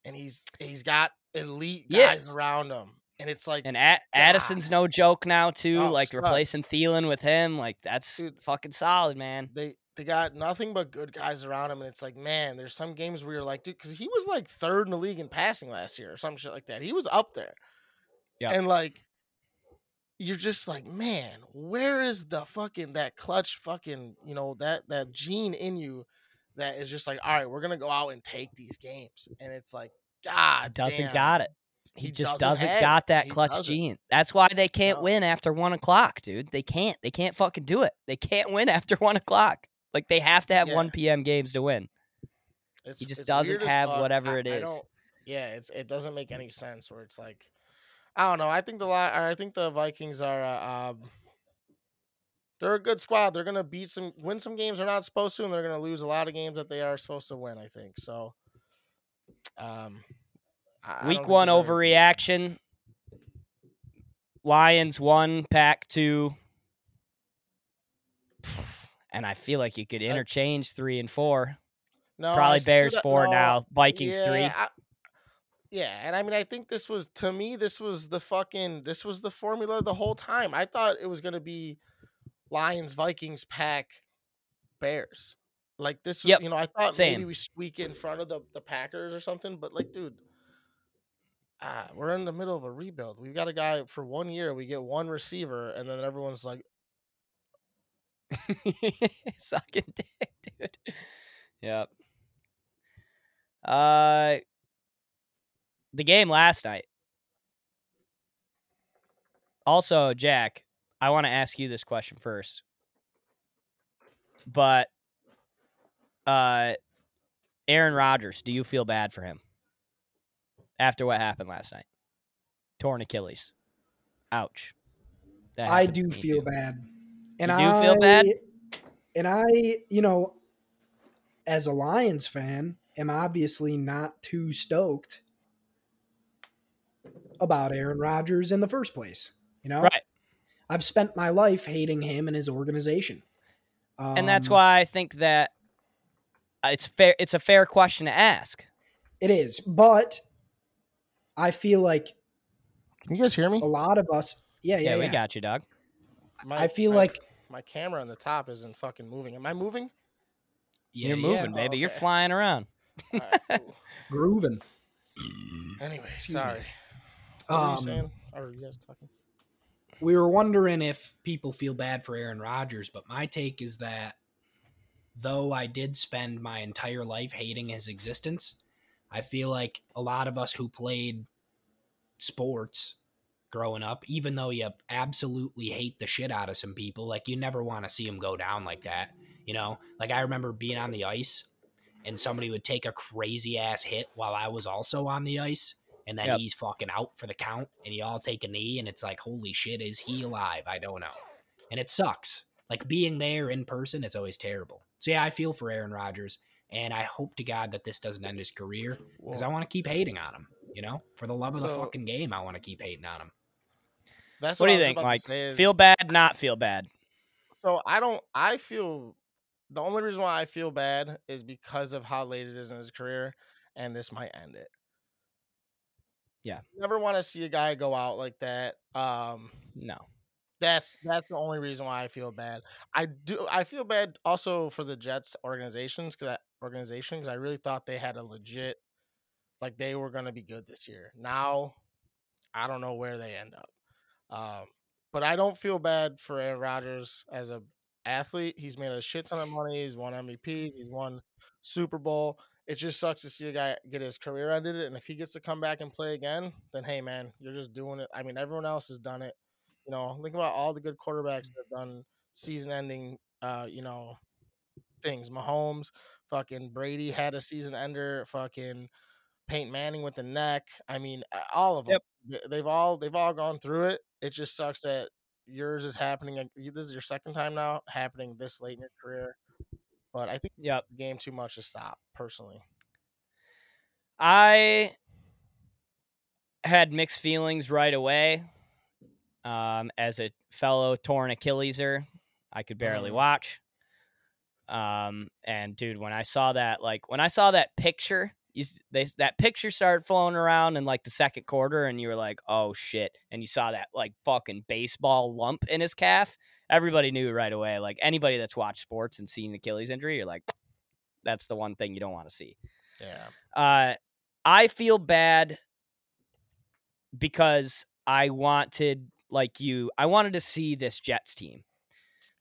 and he's he's got elite guys Yes. around him, and it's like And Addison's no joke now too. Oh, like stud. replacing Thielen with him, like that's Dude. fucking solid, man. they they got nothing but good guys around him, and it's like man, there's some games where you're like, dude, because he was like third in the league in passing last year or some shit like that. He was up there, Yeah. and like. You're just like, man, where is the fucking that clutch fucking, you know, that that gene in you that is just like, all right, we're gonna go out and take these games. And it's like, God He doesn't damn, got it. He, he just doesn't doesn't, got that He clutch doesn't. gene. That's why they can't No. win after one o'clock, dude. They can't. They can't fucking do it. They can't win after one o'clock. Like they have to have Yeah. one p.m. games to win. It's, He just doesn't have fuck. whatever I- it is. yeah, it's it doesn't make any sense. Where it's like, I don't know. I think the I think the Vikings are. Uh, um, they're a good squad. They're gonna beat some, win some games they're not supposed to, and they're gonna lose a lot of games that they are supposed to win. I think so. Um, I- I Week think one they're very good. overreaction. Lions one, pack two. And I feel like you could interchange three and four. No, Probably Bears four now. Vikings yeah, three. I, Yeah, and I mean, I think this was to me, this was the fucking, this was the formula the whole time. I thought it was gonna be Lions, Vikings, Pack, Bears. Like this, Yep, you know, I thought maybe we squeak in front of the the Packers or something, but like, dude, ah, we're in the middle of a rebuild. We've got a guy for one year. We get one receiver, and then everyone's like, Sucking dick, dude. Yep. Uh, the game last night. Also, Jack, I want to ask you this question first. But uh Aaron Rodgers, do you feel bad for him after what happened last night? Torn Achilles. Ouch. I do feel too. bad. And You do I feel bad? And I, you know, as a Lions fan, am obviously not too stoked about Aaron Rodgers in the first place. You know, Right. I've spent my life hating him and his organization. and that's Um, why I think that it's fair. It's a fair question to ask. it is. But I feel like "Can you guys hear me?" a lot of us, yeah, Yeah, yeah, we yeah. got you, dog. My, I feel my- like my camera on the top isn't fucking moving. Am I moving? yeah, You're yeah, moving, Oh, baby. You're flying around. All right, cool. grooving. Anyway, Excuse me. What were you Um, saying? Are you guys talking? we were wondering if people feel bad for Aaron Rodgers, but my take is that though I did spend my entire life hating his existence, I feel like a lot of us who played sports growing up, even though you absolutely hate the shit out of some people, like you never want to see them go down like that. You know, like I remember being on the ice and somebody would take a crazy ass hit while I was also on the ice. And then Yep. he's fucking out for the count, and you all take a knee, and it's like, holy shit, is he alive? I don't know. And it sucks. Like being there in person, it's always terrible. So yeah, I feel for Aaron Rodgers, and I hope to God that this doesn't end his career because I want to keep hating on him. You know, for the love of the fucking game, I want to keep hating on him. that's What do you think, about to Mike? is- Feel bad, not feel bad. So I don't. I feel the only reason why I feel bad is because of how late it is in his career, and this might end it. Yeah. Never want to see a guy go out like that. Um, No. that's that's the only reason why I feel bad. I do. I feel bad also for the Jets organizations because organization because I really thought they had a legit, like they were going to be good this year. Now, I don't know where they end up. Um, but I don't feel bad for Aaron Rodgers as a athlete. He's made a shit ton of money. He's won MVPs. He's won Super Bowl. It just sucks to see a guy get his career ended. And if he gets to come back and play again, then hey, man, you're just doing it. I mean, everyone else has done it. You know, think about all the good quarterbacks that have done season-ending, uh, you know, things. Mahomes, fucking Brady had a season ender. Fucking Peyton Manning with the neck. I mean, all of them. Yep. They've all they've all gone through it. It just sucks that yours is happening. This is your second time now happening this late in your career. But I think Yep. the game too much to stop. Personally, I had mixed feelings right away. Um, as a fellow torn Achilleser, I could barely Mhm. watch. Um, and dude, when I saw that, like when I saw that picture, you, they, that picture started flowing around in like the second quarter, and you were like, "Oh shit!" And you saw that like fucking baseball lump in his calf. Everybody knew right away. Like anybody that's watched sports and seen Achilles injury, you're like, "That's the one thing you don't want to see." yeah. Uh, I feel bad because I wanted, like you, I wanted to see this Jets team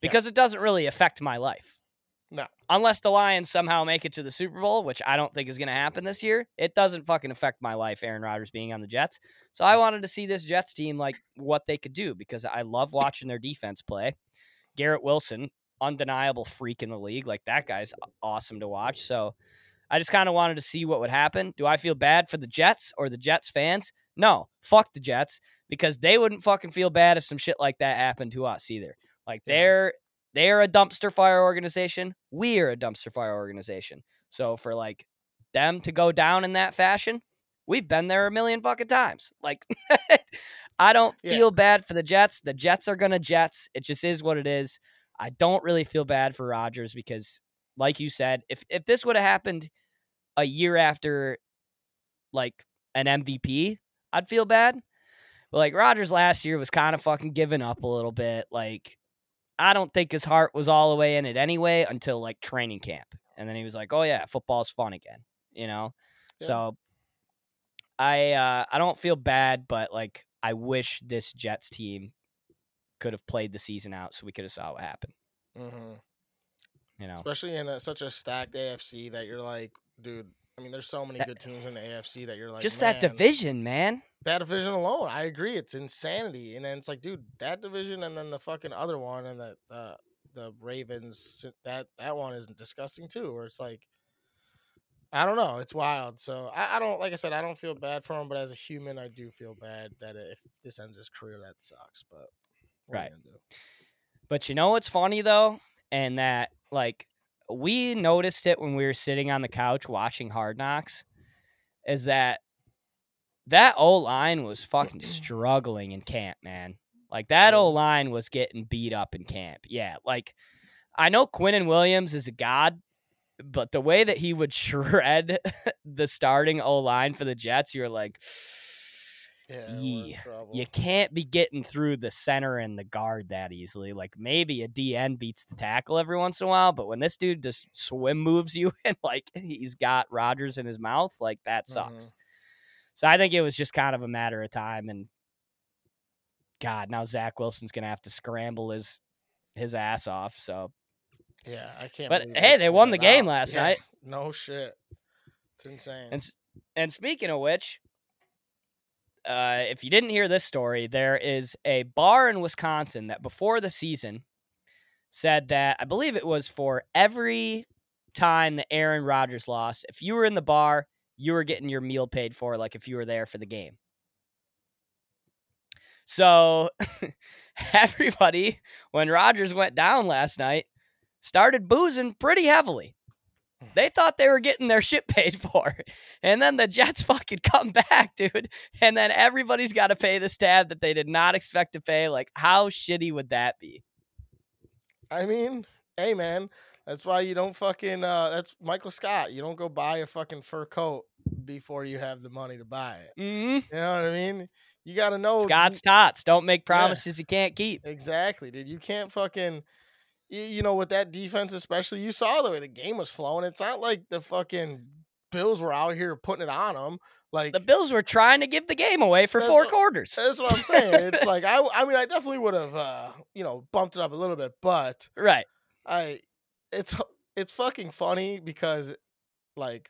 because it doesn't really affect my life. No. Unless the Lions somehow make it to the Super Bowl, which I don't think is going to happen this year, it doesn't fucking affect my life, Aaron Rodgers being on the Jets. So I wanted to see this Jets team, like what they could do because I love watching their defense play. Garrett Wilson, undeniable freak in the league. Like that guy's awesome to watch. So I just kind of wanted to see what would happen. Do I feel bad for the Jets or the Jets fans? No, fuck the Jets because they wouldn't fucking feel bad if some shit like that happened to us either. Like Yeah. They're they're a dumpster fire organization. We're a dumpster fire organization. So for like them to go down in that fashion, we've been there a million fucking times. Like I don't Yeah. feel bad for the Jets. The Jets are gonna Jets. It just is what it is. I don't really feel bad for Rodgers because, like you said, if if this would have happened a year after like an MVP, I'd feel bad. But like Rodgers last year was kind of fucking giving up a little bit. Like I don't think his heart was all the way in it anyway until like training camp. And then he was like, "Oh yeah, football's fun again." You know? Yeah. So I uh I don't feel bad, but like I wish this Jets team could have played the season out so we could have saw what happened, hmm you know. Especially in a, such a stacked AFC that you're like, dude. I mean, there's so many That- good teams in the AFC that you're like, Just that division, man. That division alone, I agree, it's insanity. And then it's like, dude, that division and then the fucking other one and the uh, the Ravens, that that one is disgusting too. Where it's like, I don't know, it's wild. So I, I don't, like I said, I don't feel bad for him, but as a human, I do feel bad that if this ends his career, that sucks. But what are you Right. But you know what's funny though? And that like we noticed it when we were sitting on the couch watching Hard Knocks is that that O line was fucking struggling in camp, man. Like that? O line was getting beat up in camp. Yeah, like I know Quinnen Williams is a god, but the way that he would shred the starting O line for the Jets, you're like, Yeah, Yeah, you can't be getting through the center and the guard that easily. Like maybe a DN beats the tackle every once in a while, but when this dude just swim moves you and like he's got Rodgers in his mouth, like that mm-hmm. sucks. So I think it was just kind of a matter of time. And God, now Zach Wilson's gonna have to scramble his his ass off. So Yeah, I can't. But, hey, they won the game out. last Yeah, night. No shit. It's insane. And and speaking of which, uh, if you didn't hear this story, there is a bar in Wisconsin that before the season said that I believe it was for every time that Aaron Rodgers lost, if you were in the bar, you were getting your meal paid for, like if you were there for the game. So everybody, when Rodgers went down last night, started boozing pretty heavily. They thought they were getting their shit paid for. And then the Jets fucking come back, dude. And then everybody's got to pay this tab that they did not expect to pay. Like, how shitty would that be? I mean, hey man, that's why you don't fucking. uh That's Michael Scott. You don't go buy a fucking fur coat before you have the money to buy it. Mm-hmm. You know what I mean? You got to know Scott's tots. Don't make promises you can't keep. Exactly, dude. You can't fucking. You, know, with that defense, especially, you saw the way the game was flowing. It's not like the fucking Bills were out here putting it on them. Like The Bills were trying to give the game away for four what- quarters. that's what I'm saying. It's like I, I mean, I definitely would have, uh, you know, bumped it up a little bit, but Right. I, it's it's fucking funny because, like,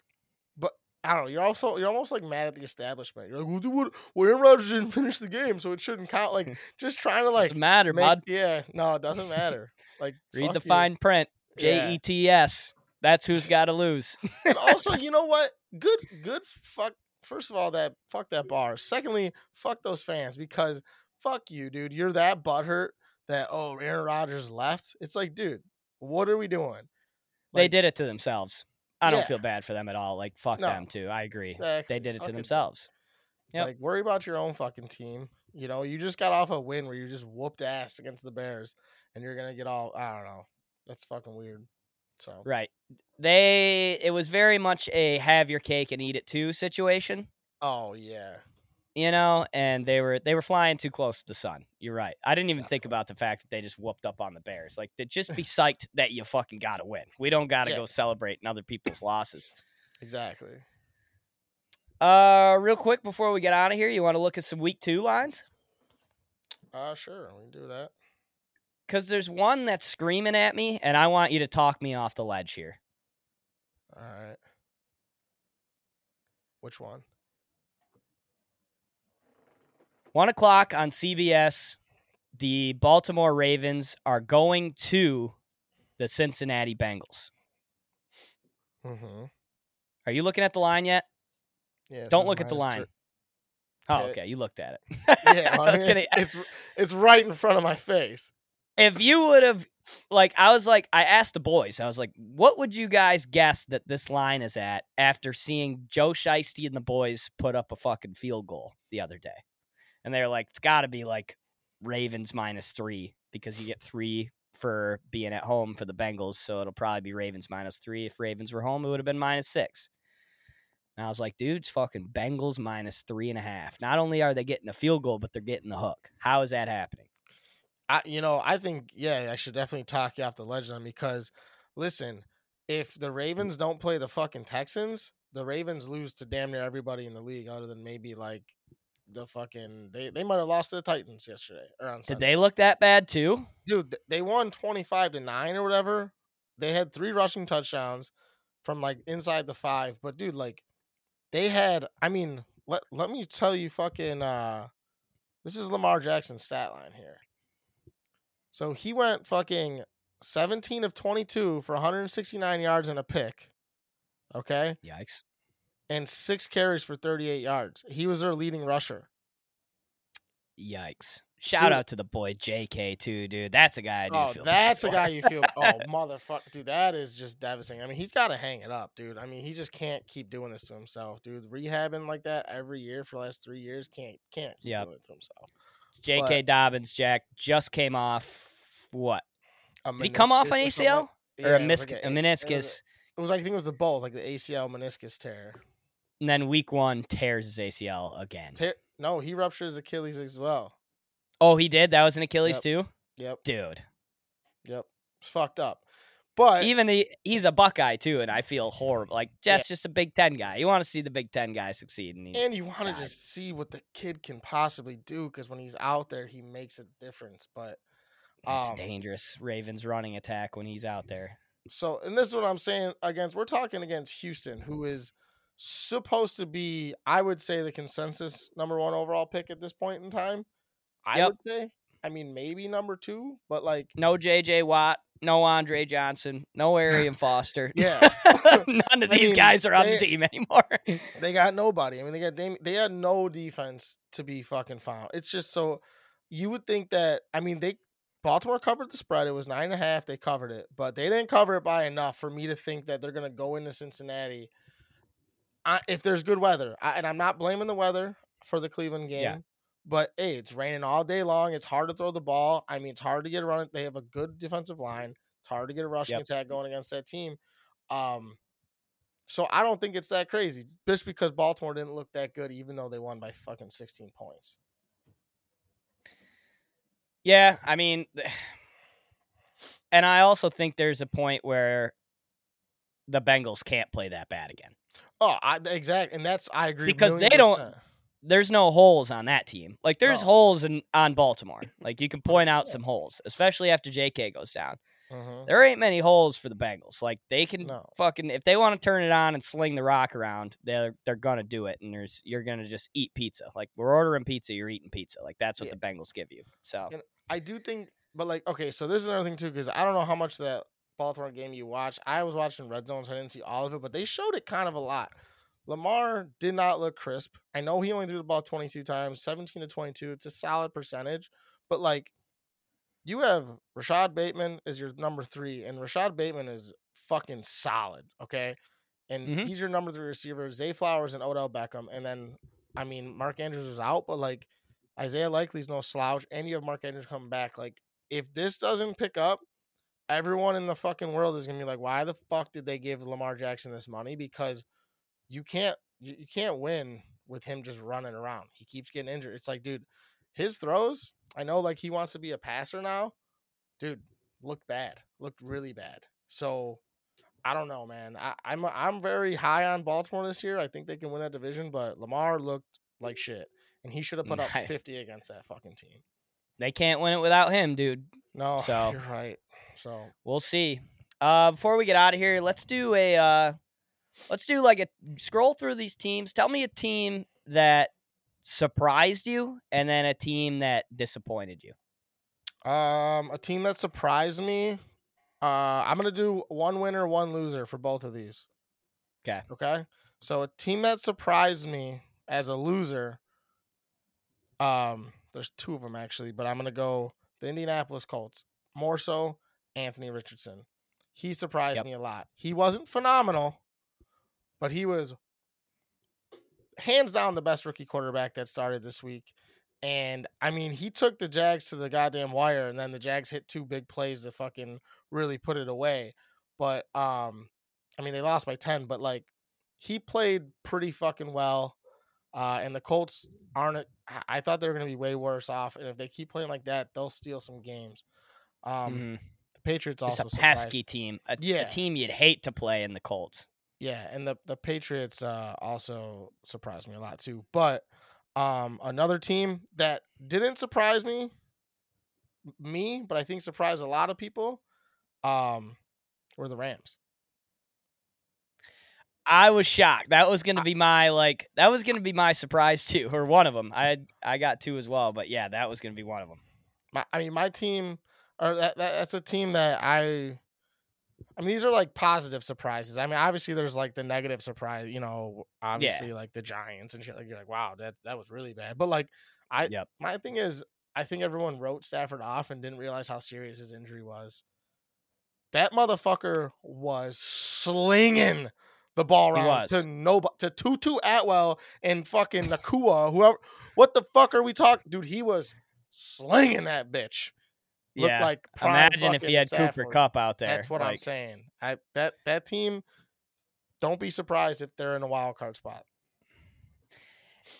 I don't know. You're also you're almost like mad at the establishment. You're like, well, dude, what? Well, Aaron Rodgers didn't finish the game, so it shouldn't count. Like, just trying to like Doesn't matter, make- bud. Yeah, no, it doesn't matter. Like, Read the you. fine print. J E T S. That's who's got to lose. and also, you know what? Good, good. Fuck. First of all, that fuck that bar. Secondly, fuck those fans because fuck you, dude. You're that butthurt that oh Aaron Rodgers left. It's like, dude, what are we doing? they did it to themselves. I don't Yeah. feel bad for them at all. Like, fuck No. them too. I agree. Exactly. They did it to themselves. Yep. Like, worry about your own fucking team. You know, you just got off a win where you just whooped ass against the Bears, and you're gonna get all. I don't know. That's fucking weird. So Right. They it was very much a have your cake and eat it too situation, oh yeah, you know, and they were they were flying too close to the sun. You're right. I didn't even think about the fact that they just whooped up on the Bears. Like they just be psyched that you fucking got to win. We don't got to Yeah. go celebrating other people's losses. exactly. Uh real quick before we get out of here, you want to look at some week 2 lines? Uh sure, we can do that. Cuz there's one that's screaming at me and I want you to talk me off the ledge here. All right. Which one? One o'clock on CBS. The Baltimore Ravens are going to the Cincinnati Bengals. Mm-hmm. Are you looking at the line yet? Yeah. Don't look at the line. three- Oh, Okay. You looked at it. Yeah, I was gonna. It's, it's it's right in front of my face. If you would have, like, I was like, I asked the boys. I was like, what would you guys guess that this line is at after seeing Joe Shiesty and the boys put up a fucking field goal the other day? And they're like, it's got to be like Ravens minus three because you get three for being at home for the Bengals. So it'll probably be Ravens minus three. If Ravens were home, it would have been minus six. And I was like, dude's fucking Bengals minus three and a half. Not only are they getting a field goal, but they're getting the hook. How is that happening? I, you know, I think yeah, I should definitely talk you off the ledge on because, listen, if the Ravens don't play the fucking Texans, the Ravens lose to damn near everybody in the league, other than maybe like the fucking they they might have lost to the Titans yesterday or on Did Sunday. they look that bad too? Dude, they won twenty five to nine or whatever. They had three rushing touchdowns from like inside the five, but dude, like they had. I mean, let let me tell you, fucking. uh This is Lamar Jackson's stat line here. So he went fucking 17 of 22 for 169 yards and a pick. Okay. Yikes. And six carries for 38 yards. He was their leading rusher. Yikes. Shout Dude. out to the boy JK too, dude. That's a guy I do Oh, feel that's a guy you feel. Oh, motherfucker. Dude, that is just devastating. I mean, he's got to hang it up, dude. I mean, he just can't keep doing this to himself, dude. Rehabbing like that every year for the last three years can't can't keep Yep. doing it to himself. JK Dobbins, Jack, just came off what? A Did he come off an ACL or a, Yeah, misc- like a it was meniscus? It was like I think it was the both, like the ACL meniscus tear. And then week one tears his ACL again. tear no, he ruptures Achilles as well. oh, he did. That was an Achilles Yep. too, Yep, dude. yep. It's fucked up. But Even he, he's a Buckeye too, and I feel horrible. Like Jeff's just a Big Ten guy. You want to see the Big Ten guy succeed, and and you want to just see what the kid can possibly do because when he's out there, he makes a difference. But it's um, dangerous. Ravens running attack when he's out there. So, and this is what I'm saying against. We're talking against Houston, who is supposed to be, I would say, the consensus number one overall pick at this point in time. I Yep. would say. I mean, maybe number two, but like, No J.J. Watt, no Andre Johnson, no Arian Foster. Yeah. none of I these mean, guys are on they- the team anymore. they got nobody. I mean, they got they, they had no defense to be fucking found. It's just so you would think that. I mean, they Baltimore covered the spread. It was nine and a half. They covered it, but they didn't cover it by enough for me to think that they're gonna go into Cincinnati. I, if there's good weather, I, and I'm not blaming the weather for the Cleveland game. Yeah. But hey, it's raining all day long. It's hard to throw the ball. I mean, it's hard to get a run. They have a good defensive line. It's hard to get a rushing Yep. attack going against that team. Um, so I don't think it's that crazy just because Baltimore didn't look that good, even though they won by fucking 16 points. yeah, I mean, and I also think there's a point where the Bengals can't play that bad again. Oh, I, exactly. And that's, I agree. Because they don't- percent. There's no holes on that team. Like there's No. holes in on Baltimore. Like you can point out some holes, especially after J.K. goes down. Mhm. There ain't many holes for the Bengals. Like they can No. fucking if they want to turn it on and sling the rock around, they're they're gonna do it. And there's you're gonna just eat pizza. Like we're ordering pizza, you're eating pizza. Like that's what Yeah. the Bengals give you. So And I do think, but like, okay, so this is another thing too, because I don't know how much that Baltimore game you watched. I was watching Red Zone, so I didn't see all of it, but they showed it kind of a lot. Lamar did not look crisp. I know he only threw the ball 22 times, 17 to 22. It's a solid percentage, but like, you have Rashod Bateman is your number three, and Rashod Bateman is fucking solid, okay? And Mhm. he's your number three receiver. Zay Flowers and Odell Beckham, and then I mean Mark Andrews was out, but like Isaiah Likely's no slouch, and you have Mark Andrews coming back. Like, if this doesn't pick up, everyone in the fucking world is gonna be like, why the fuck did they give Lamar Jackson this money? Because you can't you, you can't win with him just running around. He keeps getting injured. It's like, dude, his throws, I know like he wants to be a passer now. Dude, looked bad. Looked really bad. So I don't know, man. I, I'm I'm very high on Baltimore this year. I think they can win that division, but Lamar looked like shit. And he should have put up 50 against that fucking team. they can't win it without him, dude. No, So- you're right. So We'll see. Uh, before we get out of here, let's do a uh, let's do like a scroll through these teams. Tell me a team that surprised you, and then a team that disappointed you. Um, a team that surprised me. Uh, I'm gonna do one winner, one loser for both of these. Okay. Okay. So a team that surprised me as a loser. Um, there's two of them actually, but I'm gonna go the Indianapolis Colts. More so, Anthony Richardson. He surprised Yep. me a lot. He wasn't phenomenal, but he was hands down the best rookie quarterback that started this week. And I mean, he took the Jags to the goddamn wire, and then the Jags hit two big plays to fucking really put it away. But um, I mean, they lost by ten, but like he played pretty fucking well. Uh, and the Colts aren't. I thought they were going to be way worse off, and if they keep playing like that, they'll steal some games. Um, Mhm. The Patriots It's also a pesky surprised- team, a, Yeah. a team you'd hate to play in the Colts. Yeah, and the the Patriots uh, also surprised me a lot too. But um, another team that didn't surprise me, me, but I think surprised a lot of people, um, were the Rams. I was shocked. That was gonna be my like. That was gonna be my surprise too, or one of them. I I got two as well, but yeah, that was gonna be one of them. My, I mean, my team, or that, that that's a team that I. I mean, these are like positive surprises. I mean, obviously, there's like the negative surprise. You know, obviously, like the Giants and shit. Like you're like, wow, that that was really bad. But like, I Yep. my thing is, I think everyone wrote Stafford off and didn't realize how serious his injury was. That motherfucker was slinging the ball around to no to Tutu Atwell and fucking Nacua, whoever. What the fuck are we talking, dude? He was slinging that bitch. Looked Yeah. like Imagine if he had Cooper Kupp out there. That's what I'm saying. I that that team. Don't be surprised if they're in a wild card spot.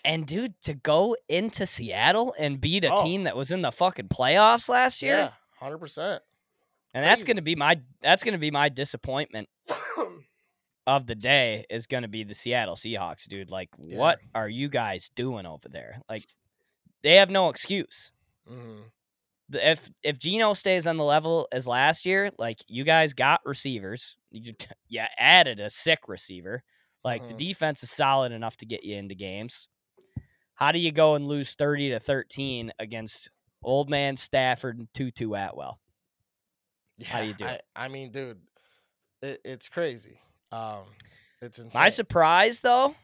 And dude, to go into Seattle and beat a Oh. team that was in the fucking playoffs last year, Yeah, hundred percent. and that's gonna be my that's gonna be my disappointment of the day is gonna be the Seattle Seahawks, dude. Like, Yeah. what are you guys doing over there? Like, they have no excuse. hmm the- if if Geno stays on the level as last year, like you guys got receivers, you you added a sick receiver. Like the Mhm. defense is solid enough to get you into games. How do you go and lose thirty to thirteen against old man Stafford and Tutu Atwell? How do you do I, it? I mean, dude, it, it's crazy. Um, it's insane. My surprise though,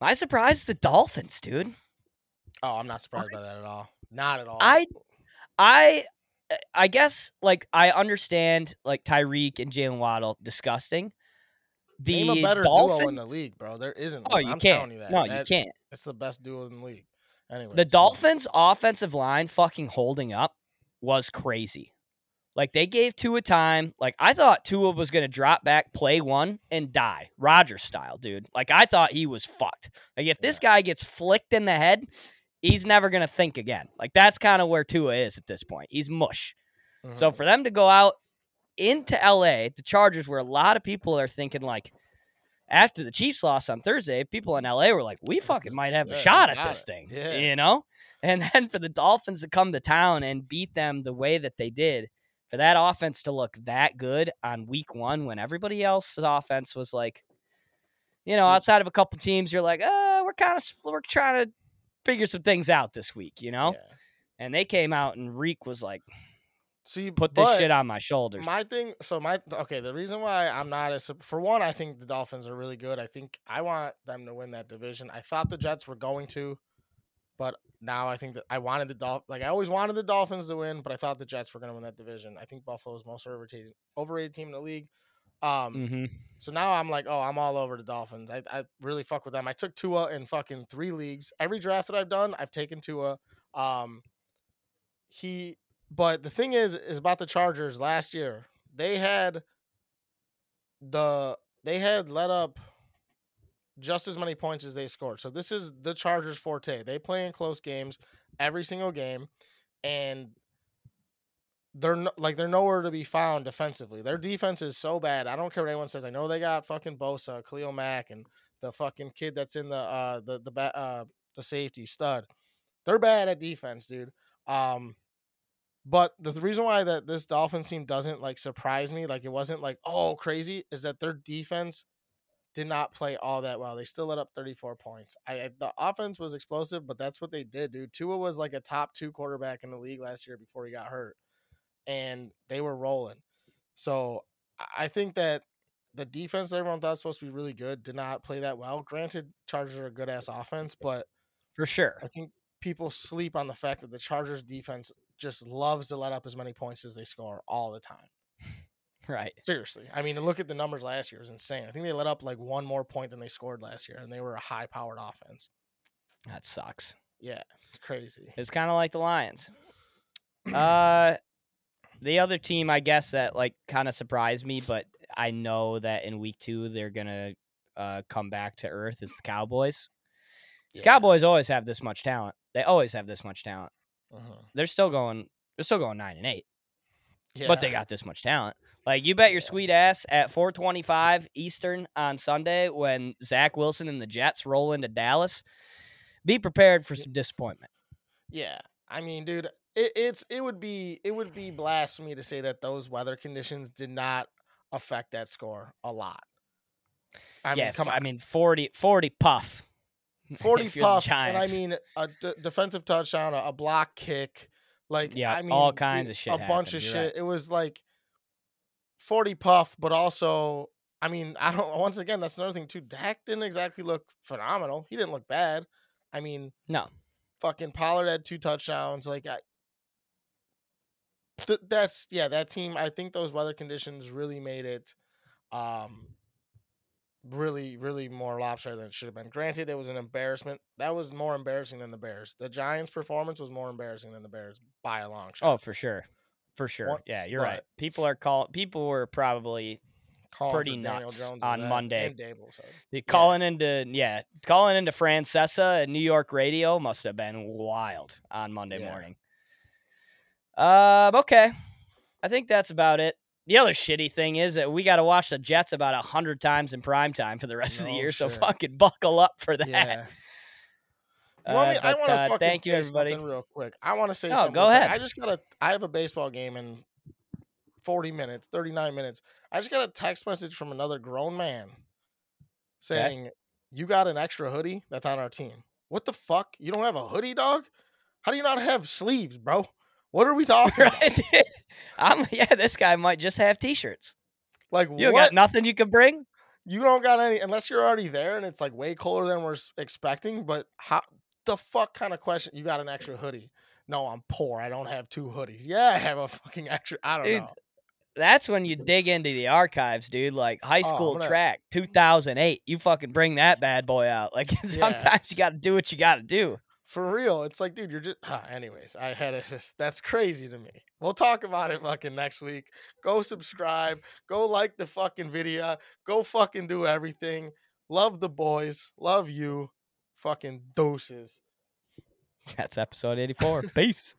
my surprise is the Dolphins, dude. Oh, I'm not surprised by that at all. Not at all. I I uh, I guess like I understand like Tyreek and Jaylen Waddle disgusting. The name a better Dolphins, duo in the league, bro. There isn't. Oh, one. you I'm can't. telling you that. No, you can't. It's the best duo in the league. Anyway, The Dolphins' offensive line fucking holding up was crazy. Like they gave Tua time. Like I thought Tua was gonna drop back, play one, and die, Rodgers style, dude. Like I thought he was fucked. Like if this guy gets flicked in the head, he's never gonna think again. Like that's kind of where Tua is at this point. He's mush. So Mhm. for them to go out into LA, the Chargers, where a lot of people are thinking like, after the Chiefs lost on Thursday, people in LA were like, "We fucking might have yeah, a shot at this it. thing," Yeah. you know. And then for the Dolphins to come to town and beat them the way that they did, for that offense to look that good on Week One when everybody else's offense was like, you know, Mm. outside of a couple teams, you're like, uh, we're kind of we're trying to figure some things out this week, you know. Yeah. And they came out and Reek was like, See, put this shit on my shoulders. My thing, so my okay. The reason why I'm not as for one, I think the Dolphins are really good. I think I want them to win that division. I thought the Jets were going to, but now I think that I wanted the Dolph. Like I always wanted the Dolphins to win, but I thought the Jets were going to win that division. I think Buffalo's most overrated overrated team in the league. Um, mm-hmm. so now I'm like, oh, I'm all over the Dolphins. I, I really fuck with them. I took Tua in fucking three leagues. Every draft that I've done, I've taken Tua. Um, he, but the thing is, is about the Chargers last year. They had the they had let up just as many points as they scored. So this is the Chargers' forte. They play in close games every single game, and they're no, like they're nowhere to be found defensively. Their defense is so bad. I don't care what anyone says. I know they got fucking Bosa, Khalil Mack, and the fucking kid that's in the uh the the uh the safety stud. They're bad at defense, dude. Um, but the, the reason why that this Dolphins team doesn't like surprise me, like it wasn't like oh crazy, is that their defense did not play all that well. They still let up 34 points. I the offense was explosive, but that's what they did, dude. Tua was like a top two quarterback in the league last year before he got hurt, and they were rolling. So I- think that the defense that everyone thought was supposed to be really good did not play that well. Granted, Chargers are a good ass offense, but for sure. I think people sleep on the fact that the Chargers defense just loves to let up as many points as they score all the time. Right. Seriously. I mean, look at the numbers last year. It was insane. I think they let up like one more point than they scored last year, and they were a high powered offense. That sucks. Yeah, it's crazy. It's kind of like the Lions. Uh, the other team, I guess, that like kind of surprised me, but I know that in week two they're gonna uh, come back to earth is the Cowboys. Yeah. Cowboys always have this much talent. They always have this much talent. Mhm. They're still going. They're still going nine and eight, but they got this much talent. Like you bet your Yeah. sweet ass at 4:25 Eastern on Sunday when Zach Wilson and the Jets roll into Dallas. Be prepared for some disappointment. Yeah, I mean, dude, it, it's it would be it would be blasphemy to say that those weather conditions did not affect that score a lot. I yeah, mean, come on, I mean 40, 40 puff. forty if you're the puff, and I mean a d- defensive touchdown, a, a block kick, like Yeah, I mean, all kinds of shit a bunch of you're shit. right. It was like forty puff, but also. I mean, I don't. Once again, that's another thing too. Dak didn't exactly look phenomenal. He didn't look bad. I mean, No, fucking Pollard had two touchdowns. Like I, th- that's yeah, that team. I think those weather conditions really made it, um, really, really more lopsided than it should have been. Granted, it was an embarrassment. That was more embarrassing than the Bears. The Giants' performance was more embarrassing than the Bears by a long shot. Oh, for sure. For sure. One- yeah, you're right. People are call people were probably Calling pretty nuts on Monday. And Dable, so. they calling into yeah, calling into Francesa at New York radio must have been wild on Monday Yeah. morning. Um, okay. I think that's about it. The other shitty thing is that we got to watch the Jets about a hundred times in prime time for the rest of the No year. So fucking buckle up for that. Yeah. Want Uh, I but, want to uh, thank you, everybody. something real quick. I want to say Oh, something. go ahead. I just got a. I have a baseball game in forty minutes, thirty nine minutes. I just got a text message from another grown man saying, "You got an extra hoodie that's on our team. What the fuck? You don't have a hoodie, dog? How do you not have sleeves, bro? What are we talking about? right? dude? I'm yeah. This guy might just have T-shirts. Like You what? got nothing you can bring. you don't got any unless you're already there and it's like way colder than we're expecting. But how the fuck kind of question? You got an extra hoodie? No, I'm poor. I don't have two hoodies. Yeah, I have a fucking extra. I don't Dude, know. That's when you dig into the archives, dude. Like high Oh, school gonna- track, 2008. You fucking bring that bad boy out. Like sometimes you got to do what you got to do. For real, it's like, dude, you're just. ah, anyways, I had it. Just that's crazy to me. We'll talk about it fucking next week. Go subscribe. Go like the fucking video. Go fucking do everything. Love the boys. Love you. Fucking doses. That's episode 84. Peace.